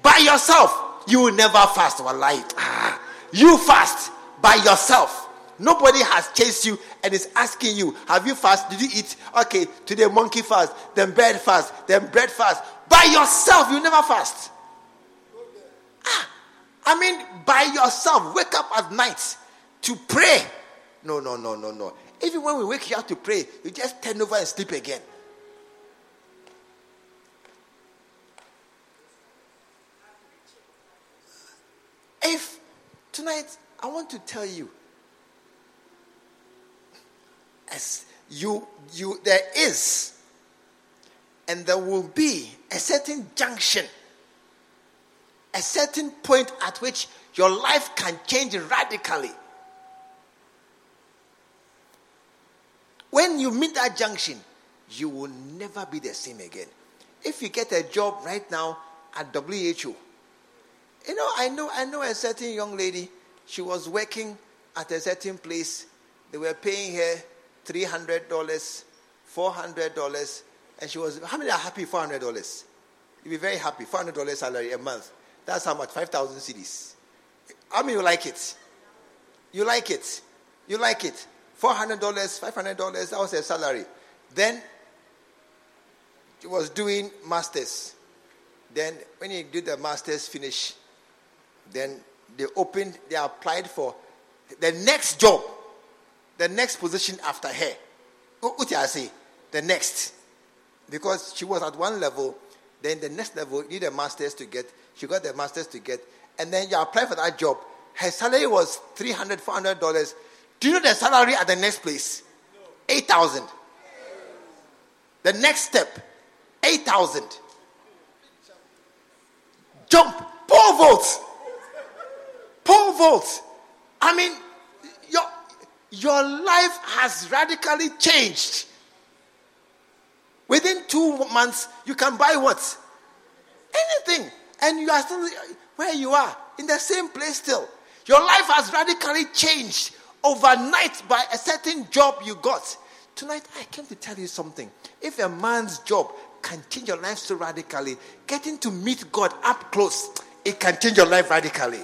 By yourself, you will never fast. Wallahi. Ah, you fast by yourself. Nobody has chased you and is asking you, Have you fast? Did you eat? Okay, today monkey fast, then bird fast, then bread fast. By yourself, you never fast. Ah, I mean, by yourself, wake up at night to pray. No, no, no, no, no. Even when we wake you up to pray, you just turn over and sleep again. If tonight I want to tell you, as you you there is and there will be a certain junction, a certain point at which your life can change radically. When you meet that junction, you will never be the same again. If you get a job right now at WHO, you know, I know, I know a certain young lady. She was working at a certain place. They were paying her three hundred dollars, four hundred dollars, and she was. How many are happy? Four hundred dollars. You'll be very happy. Four hundred dollars salary a month. That's how much? Five thousand cedis. How many you like it? You like it? You like it? Four hundred dollars, five hundred dollars. That was her salary. Then she was doing masters. Then when you do the masters finish, then they opened, they applied for the next job, the next position after her. What did I say? The next. Because she was at one level, then the next level, you need a master's to get. She got the master's to get. And then you apply for that job. Her salary was $300, $400. Do you know the salary at the next place? 8,000. The next step, 8,000. Jump, pole vaults. Pole vault. I mean, your, your life has radically changed. Within two months, you can buy what? Anything. And you are still where you are, in the same place still. Your life has radically changed overnight by a certain job you got. Tonight, I came to tell you something. If a man's job can change your life so radically, getting to meet God up close, it can change your life radically.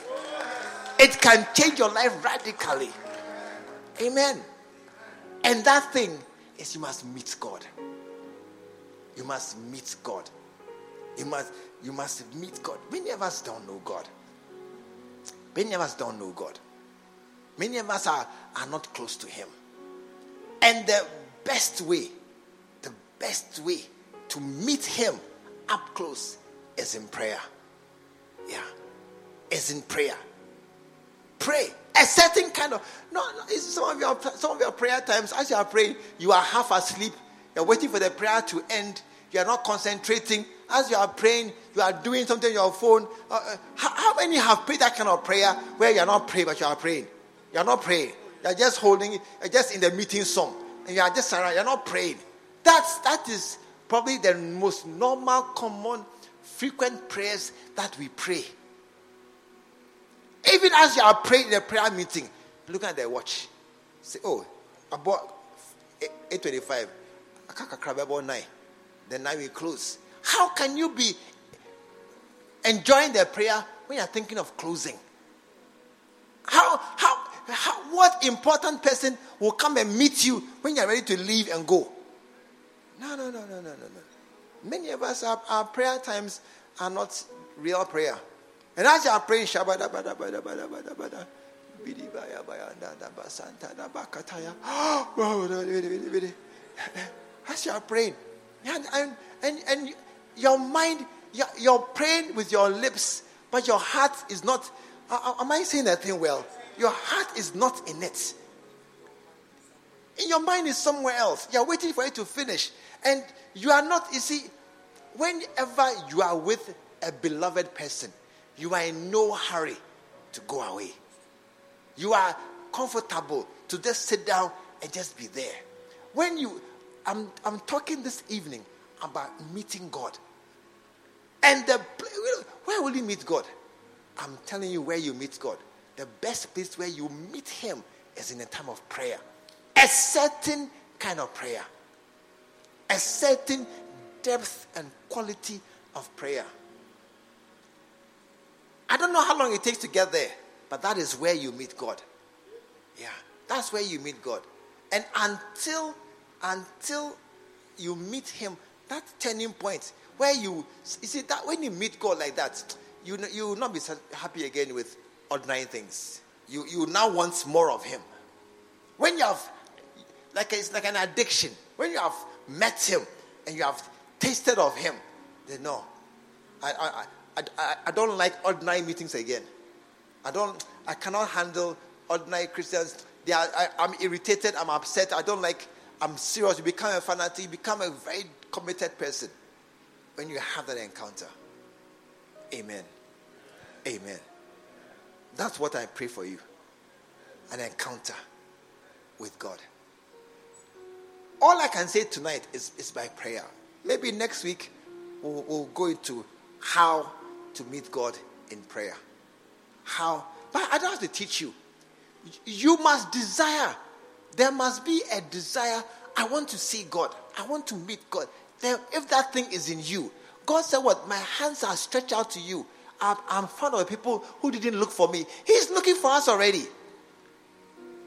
It can change your life radically. Amen. And that thing is you must meet God. You must meet God. You must you must meet God. Many of us don't know God. Many of us don't know God. Many of us are, are not close to Him. And the best way, the best way to meet Him up close is in prayer. Yeah, is in prayer. Pray a certain kind of no. no some of your some of your prayer times as you are praying, you are half asleep. You're waiting for the prayer to end. You are not concentrating. As you are praying, you are doing something on your phone. Uh, uh, how, how, many have prayed that kind of prayer where you are not praying but you are praying? You are not praying. You are just holding. You're just in the meeting song, and you are just around. You are not praying. That's that is probably the most normal, common, frequent prayers that we pray. Even as you are praying in a prayer meeting, look at the watch. Say, oh, about 8.25. I can't cry about 9. Then now we close. How can you be enjoying the prayer when you're thinking of closing? How, how, how, what important person will come and meet you when you're ready to leave and go? No, no, no, no, no, no, no. Many of us, our, our prayer times are not real prayer. And as you are praying, Shabada bada bada bada bada bada. As you are praying, and, and, and, and your mind, you're, you're praying with your lips, but your heart is not. Uh, am I saying that thing well? Your heart is not in it. And your mind is somewhere else. You're waiting for it to finish. And you are not, you see, whenever you are with a beloved person, you are in no hurry to go away. You are comfortable to just sit down and just be there. When you, I'm, I'm talking this evening about meeting God. And the, where will you meet God? I'm telling you where you meet God. The best place where you meet Him is in a time of prayer. A certain kind of prayer. A certain depth and quality of prayer. I don't know how long it takes to get there, but that is where you meet God. Yeah, that's where you meet God. And until until you meet Him, that turning point where you you see that when you meet God like that, you you will not be happy again with ordinary things. You you now want more of Him. When you have like it's like an addiction. When you have met Him and you have tasted of Him, then no, I I I, I, don't like ordinary meetings again. I don't, I cannot handle ordinary Christians. They are, I, I'm irritated, I'm upset, I don't like, I'm serious. You become a fanatic, you become a very committed person when you have that encounter. Amen. Amen. That's what I pray for you an encounter with God. All I can say tonight is, is by prayer. Maybe next week we'll, we'll go into how to meet God in prayer. How? But I don't have to teach you. You must desire. There must be a desire. I want to see God. I want to meet God. Then, if that thing is in you, God said, What? My hands are stretched out to you. I'm, I'm fond of people who didn't look for me. He's looking for us already.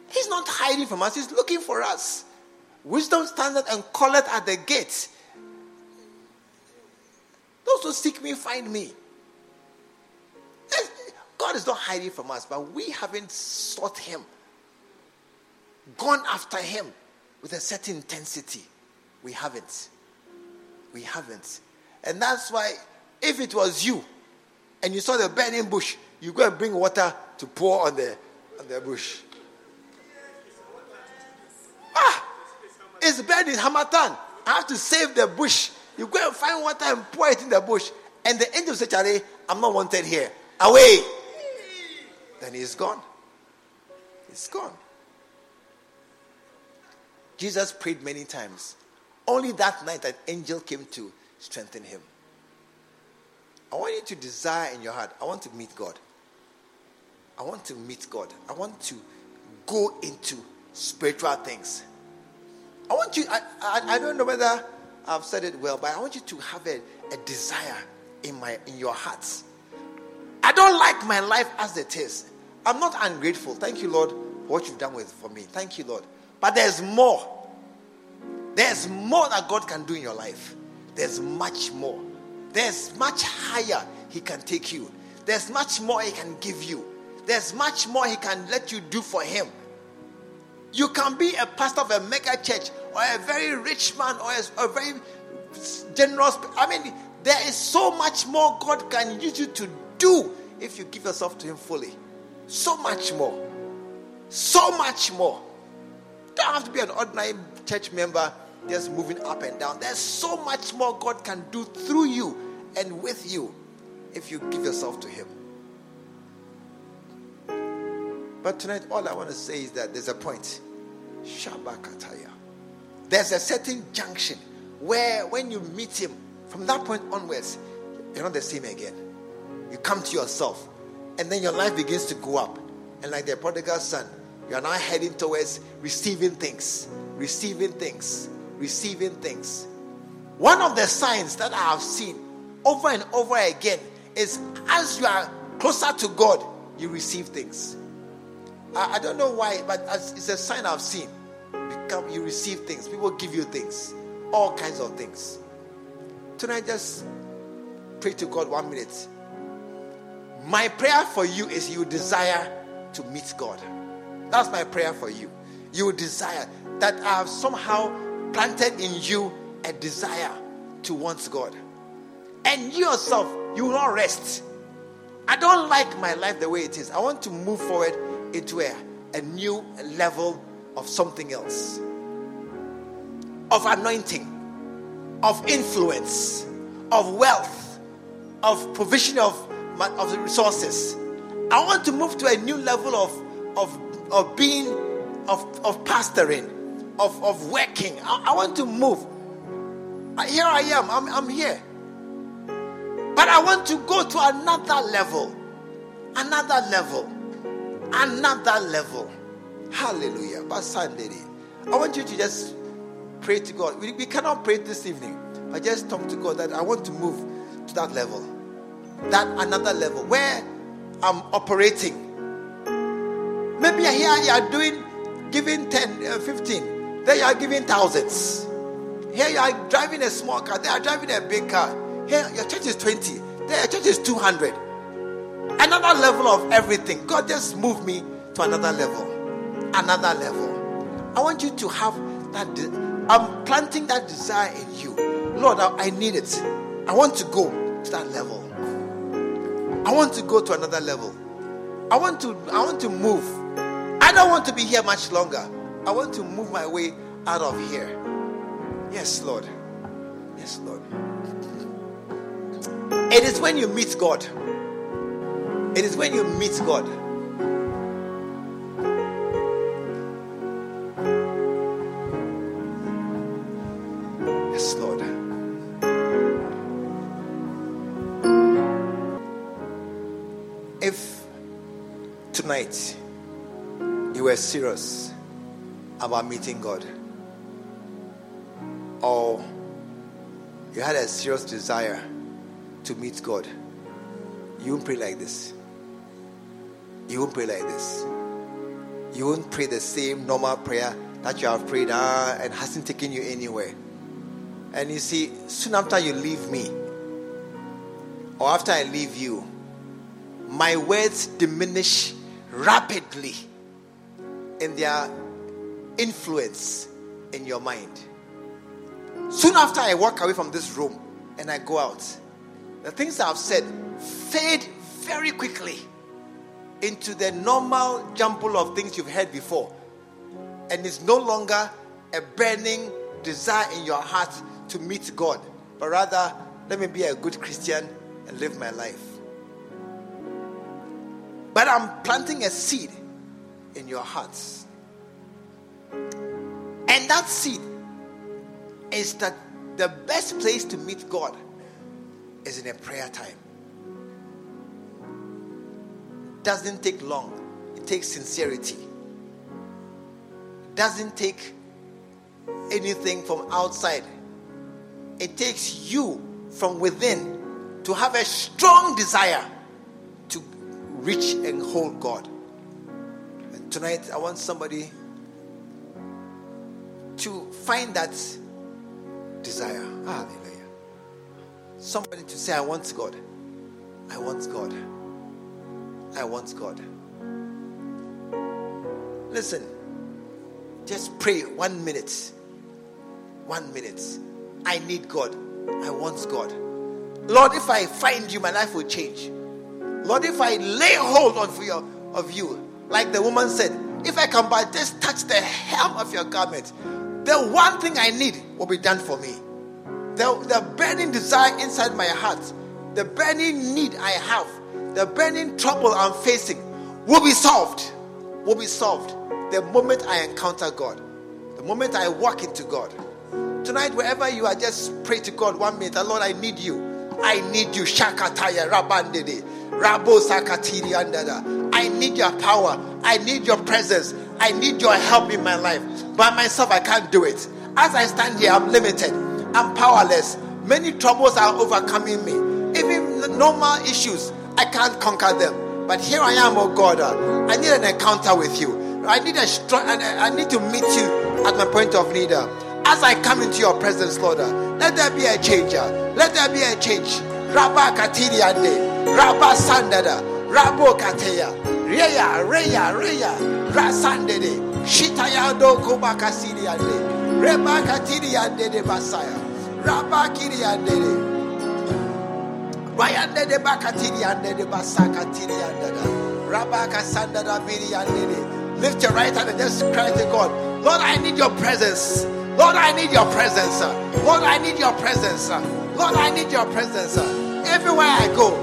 He's not hiding from us, He's looking for us. Wisdom stands and calleth at the gate. Those who seek me find me. God is not hiding from us, but we haven't sought Him, gone after Him with a certain intensity. We haven't. We haven't. And that's why, if it was you and you saw the burning bush, you go and bring water to pour on the, on the bush. Ah, it's burning, Harmattan. I have to save the bush. You go and find water and pour it in the bush. And the angel said, Charlie, I'm not wanted here. Away. Then he's gone. He's gone. Jesus prayed many times. Only that night, an angel came to strengthen him. I want you to desire in your heart, I want to meet God. I want to meet God. I want to go into spiritual things. I want you, I, I, I don't know whether I've said it well, but I want you to have a, a desire in my in your hearts. I don't like my life as it is. I'm not ungrateful. Thank you, Lord. for what you've done with for me. Thank you, Lord. But there's more. There's more that God can do in your life. There's much more. There's much higher He can take you. There's much more He can give you. There's much more He can let you do for Him. You can be a pastor of a mega church or a very rich man or a, a very generous. I mean, there is so much more God can use you to do if you give yourself to Him fully. So much more. So much more. You don't have to be an ordinary church member just moving up and down. There's so much more God can do through you and with you if you give yourself to Him. But tonight, all I want to say is that there's a point. Shabakataya. There's a certain junction where when you meet Him, from that point onwards, you're not the same again. You come to yourself, and then your life begins to go up. And like the prodigal son, you are now heading towards receiving things, receiving things, receiving things. One of the signs that I have seen over and over again is as you are closer to God, you receive things. I, I don't know why, but it's a sign I've seen. Become, you receive things. People give you things, all kinds of things. Tonight, just pray to God one minute. My prayer for you is you desire to meet God. That's my prayer for you. You desire that I have somehow planted in you a desire to want God. And you yourself, you will not rest. I don't like my life the way it is. I want to move forward into a, a new level of something else of anointing, of influence, of wealth, of provision of, of the resources. I want to move to a new level of, of, of being, of, of pastoring, of, of working. I, I want to move. Here I am, I'm, I'm here. But I want to go to another level. Another level. Another level. Hallelujah. But Sunday. I want you to just pray to God. We, we cannot pray this evening. I just talk to God that I want to move to that level. That another level where I'm operating. Maybe here you are doing, giving 10, uh, 15. There you are giving thousands. Here you are driving a small car. They are driving a big car. Here your church is 20. There your church is 200. Another level of everything. God just moved me to another level. Another level. I want you to have that. De- I'm planting that desire in you. Lord, I, I need it. I want to go to that level. I want to go to another level. I want to I want to move. I don't want to be here much longer. I want to move my way out of here. Yes, Lord. Yes, Lord. It is when you meet God. It is when you meet God. Yes, Lord. If tonight you were serious about meeting God, or you had a serious desire to meet God, you won't pray like this. You won't pray like this. You won't pray the same normal prayer that you have prayed ah, and hasn't taken you anywhere. And you see, soon after you leave me, or after I leave you, my words diminish rapidly in their influence in your mind. Soon after I walk away from this room and I go out, the things I've said fade very quickly into the normal jumble of things you've heard before. And it's no longer a burning desire in your heart to meet God, but rather, let me be a good Christian and live my life. But I'm planting a seed in your hearts. And that seed is that the best place to meet God is in a prayer time. Doesn't take long. It takes sincerity. Doesn't take anything from outside. It takes you from within to have a strong desire to reach and hold God And tonight, I want somebody to find that desire. Hallelujah. Somebody to say, I want God. I want God. I want God. Listen, just pray one minute. One minute. I need God. I want God. Lord, if I find you, my life will change. Lord, if I lay hold on for your, of you, like the woman said, if I can but just touch the hem of your garment, the one thing I need will be done for me. The, the burning desire inside my heart, the burning need I have, the burning trouble I'm facing will be solved. Will be solved the moment I encounter God, the moment I walk into God. Tonight, wherever you are, just pray to God one minute. Lord, I need you. I need you. Shakataya Rabandede. Rabo Sakatiri Andada. I need your power. I need your presence. I need your help in my life. By myself, I can't do it. As I stand here, I'm limited. I'm powerless. Many troubles are overcoming me. Even normal issues, I can't conquer them. But here I am, oh God. Uh, I need an encounter with you. I need a strong. I need to meet you at my point of need. Uh. As I come into your presence, Lord, uh, let there be a change. Let there be a change. Rabba Katiri Ande, Rabba Sandada, Rabo Kateya, Reya, Reya, Reya, Rasandede, Shitaya do Kubaka Siri Ande, Reba Katiri Ande de Basaya, Rabba Kiri Ande. Rayande de Bakatiri Ande de Basaka Tiri Ande, Rabba Kasandada Biri Ande. Lift your right hand and just cry to God. Lord, I need your presence. Lord, I need your presence. Lord, I need your presence. Lord, I need your presence. Everywhere I go,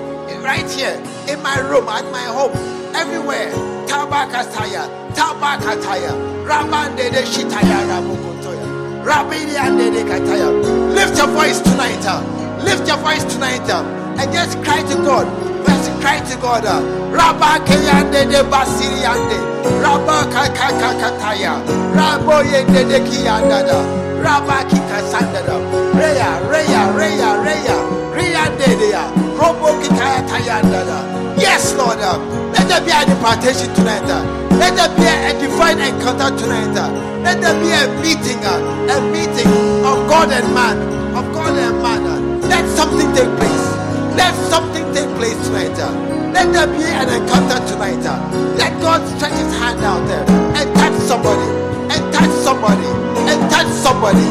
right here, in my room, at my home, everywhere. Tabakataya, Tabakataya, Rabande de Shitaya, Rabukotoya, Rabini and Kataya. Lift your voice tonight. Uh. Lift your voice tonight uh. and just cry to God. Let's cry to God. Uh. Rabba Kayande de Basiriande, Rabba Kakakataya, Rabbo Yende de Kiandada, Rabba Kikasandada, Reya, Reya, Reya, Reya, Dedea, Robo Kikaya Tayandada. Yes, Lord. Let there be an impartation tonight. Let there be a divine encounter tonight. Let there be a meeting, a meeting of God and man, of God and man. Let something take place. Let something take place tonight. Let there be an encounter tonight. Let God stretch his hand out there and touch somebody, and touch somebody, and touch somebody.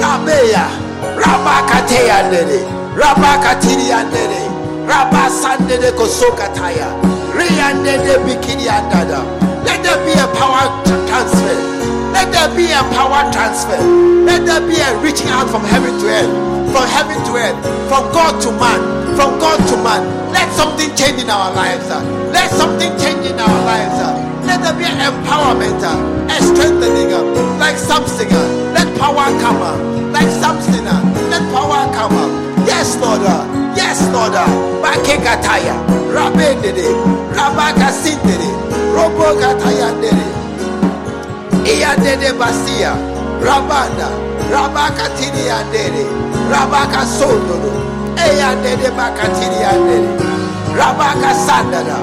Rabeya, Rabakateya Nede, Rabakatiri Nede, Rabasande Kosokataya, Riande Bikini Andada. Let there be a power transfer. Let there be a power transfer. Let there be a reaching out from heaven to earth from heaven to earth, from God to man, from God to man. Let something change in our lives. Let something change in our lives. Let there be an empowerment, a strengthening, like something. Let power come, up. like something. Let power come. Up. Yes, Lord. Yes, Lord. Bakekataya, Rabendede, Rabakasindede, Robokatayandede, Iyandede Basia, Rabanda, Rabakatini Andere. Rabaka Sondoro, Eyande de Bakatiri Andere, Rabaka Sandara.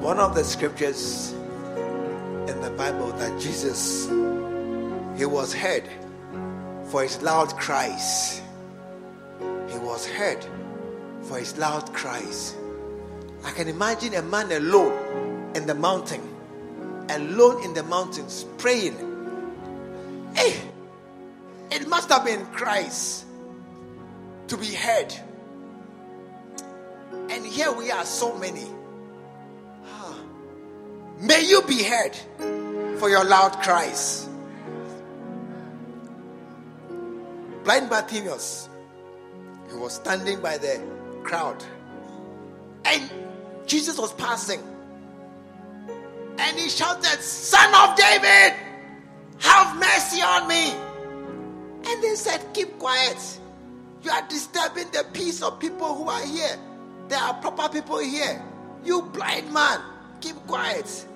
One of the scriptures in the Bible that Jesus he was heard for his loud cries. He was heard for his loud cries. I can imagine a man alone in the mountain, alone in the mountains, praying. Hey, it must have been cries to be heard. And here we are, so many. Ah. May you be heard for your loud cries. Blind Bartimaeus, he was standing by the crowd. And Jesus was passing. And he shouted, Son of David, have mercy on me. And they said, Keep quiet. You are disturbing the peace of people who are here. There are proper people here. You blind man, keep quiet.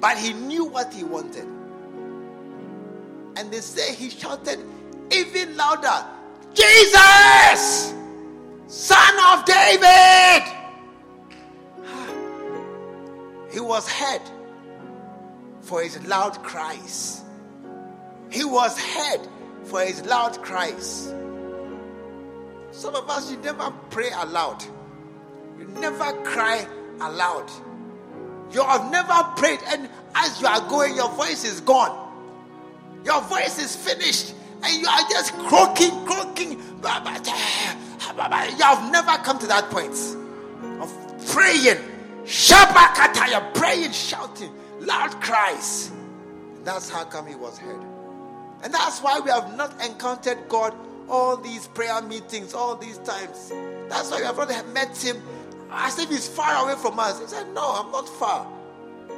But he knew what he wanted. And they say he shouted even louder, Jesus, Son of David. He was heard for his loud cries. He was heard for his loud cries. Some of us, you never pray aloud, you never cry aloud. You have never prayed, and as you are going, your voice is gone. Your voice is finished, and you are just croaking, croaking. You have never come to that point of praying. Shabakata, you're praying, shouting, loud cries. That's how come he was heard. And that's why we have not encountered God all these prayer meetings, all these times. That's why we have not met him as if he's far away from us. He said, No, I'm not far.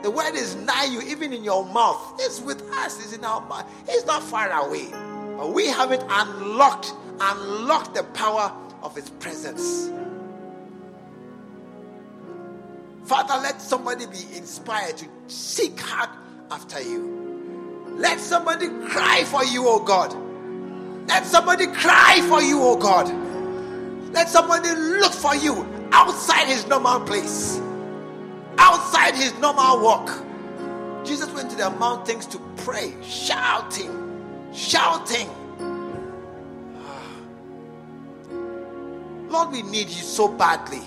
The word is nigh you, even in your mouth. It's with us, it's in our mouth. It's not far away. But we haven't unlocked, unlocked the power of his presence. Father, let somebody be inspired to seek hard after you. Let somebody cry for you, oh God. Let somebody cry for you, oh God. Let somebody look for you outside his normal place, outside his normal walk. Jesus went to the mountains to pray, shouting, shouting. Lord, we need you so badly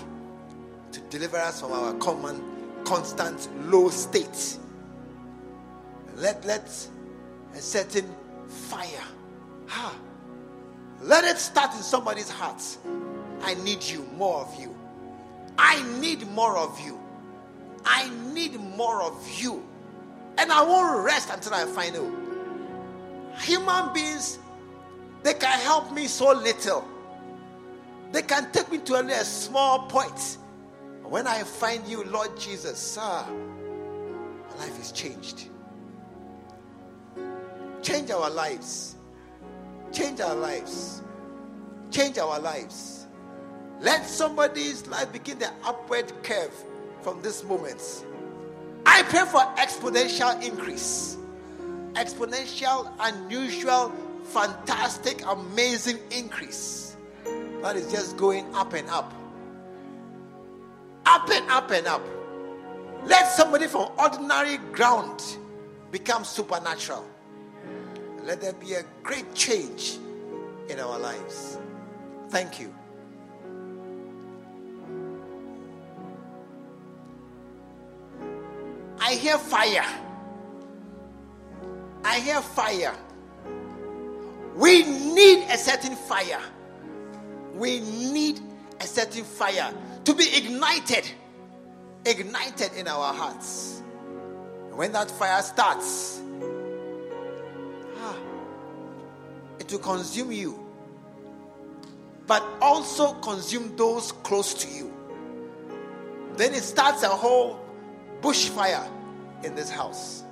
to deliver us from our common, constant, low state. Let, let a certain fire, let it start in somebody's heart. I need you, more of you. I need more of you. I need more of you. And I won't rest until I find you. Human beings, they can help me so little. They can take me to only a small point. When I find you, Lord Jesus, sir, my life is changed. Change our lives. Change our lives. Change our lives. Let somebody's life begin the upward curve from this moment. I pray for exponential increase, exponential, unusual, fantastic, amazing increase. That is just going up and up. Up and up and up. Let somebody from ordinary ground become supernatural. Let there be a great change in our lives. Thank you. I hear fire. I hear fire. We need a certain fire. We need a certain fire to be ignited, ignited in our hearts. When that fire starts, ah, it will consume you, but also consume those close to you. Then it starts a whole bushfire in this house.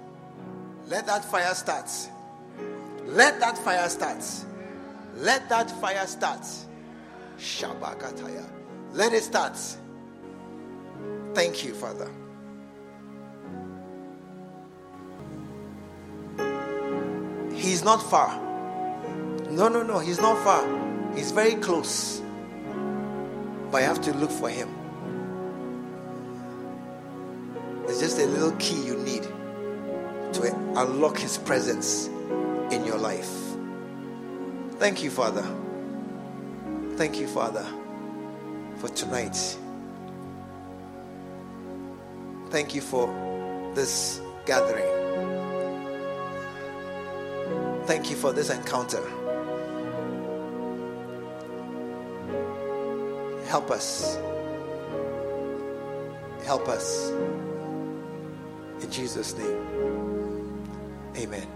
Let that fire start. Let that fire start. Let that fire start. Shabakataya. Let it start. Thank you, Father. He's not far. No, no, no. He's not far. He's very close. But you have to look for him. It's just a little key you need to unlock his presence in your life. Thank you, Father. Thank you, Father, for tonight. Thank you for this gathering. Thank you for this encounter. Help us. Help us. In Jesus' name. Amen.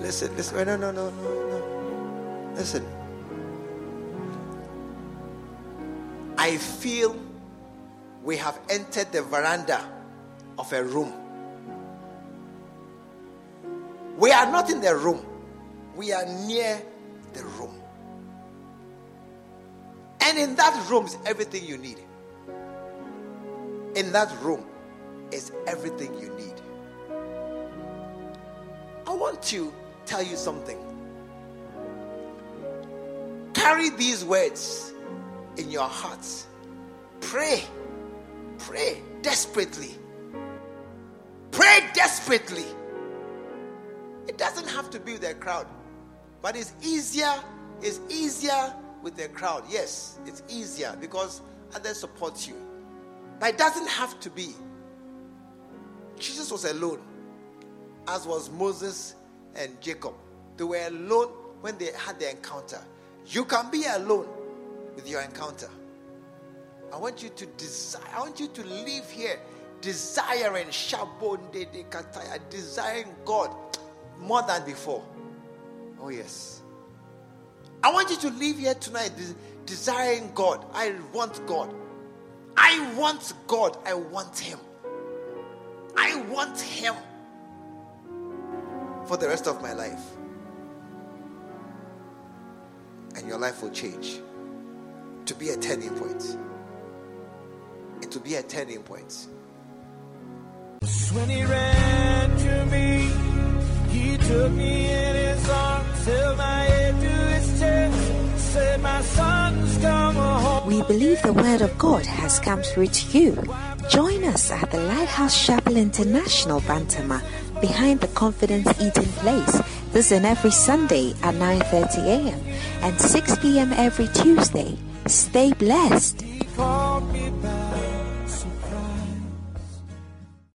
Listen, listen. No, no, no, no, no. Listen. I feel we have entered the veranda of a room. We are not in the room, we are near the room. And in that room is everything you need. In that room is everything you need. To tell you something. Carry these words in your hearts. Pray. Pray desperately. Pray desperately. It doesn't have to be with a crowd, but it's easier. It's easier with a crowd. Yes, it's easier because others support you. But it doesn't have to be. Jesus was alone, as was Moses and Jacob. They were alone when they had the encounter. You can be alone with your encounter. I want you to desire, I want you to live here desiring Shabon de Kataya, desiring God more than before. Oh, yes. I want you to live here tonight desiring God. I want God. I want God. I want Him. I want Him for the rest of my life. And your life will change to be a turning point. It will be a turning point. When he ran to me, he took me in his arms, held my head to his chest, said, My son's come home. We believe the word of God has come through to you. Join us at the Lighthouse Chapel International, Bantama, behind the Confidence Eating Place. This is every Sunday at 9:30 a.m. and 6 p.m. every Tuesday. Stay blessed.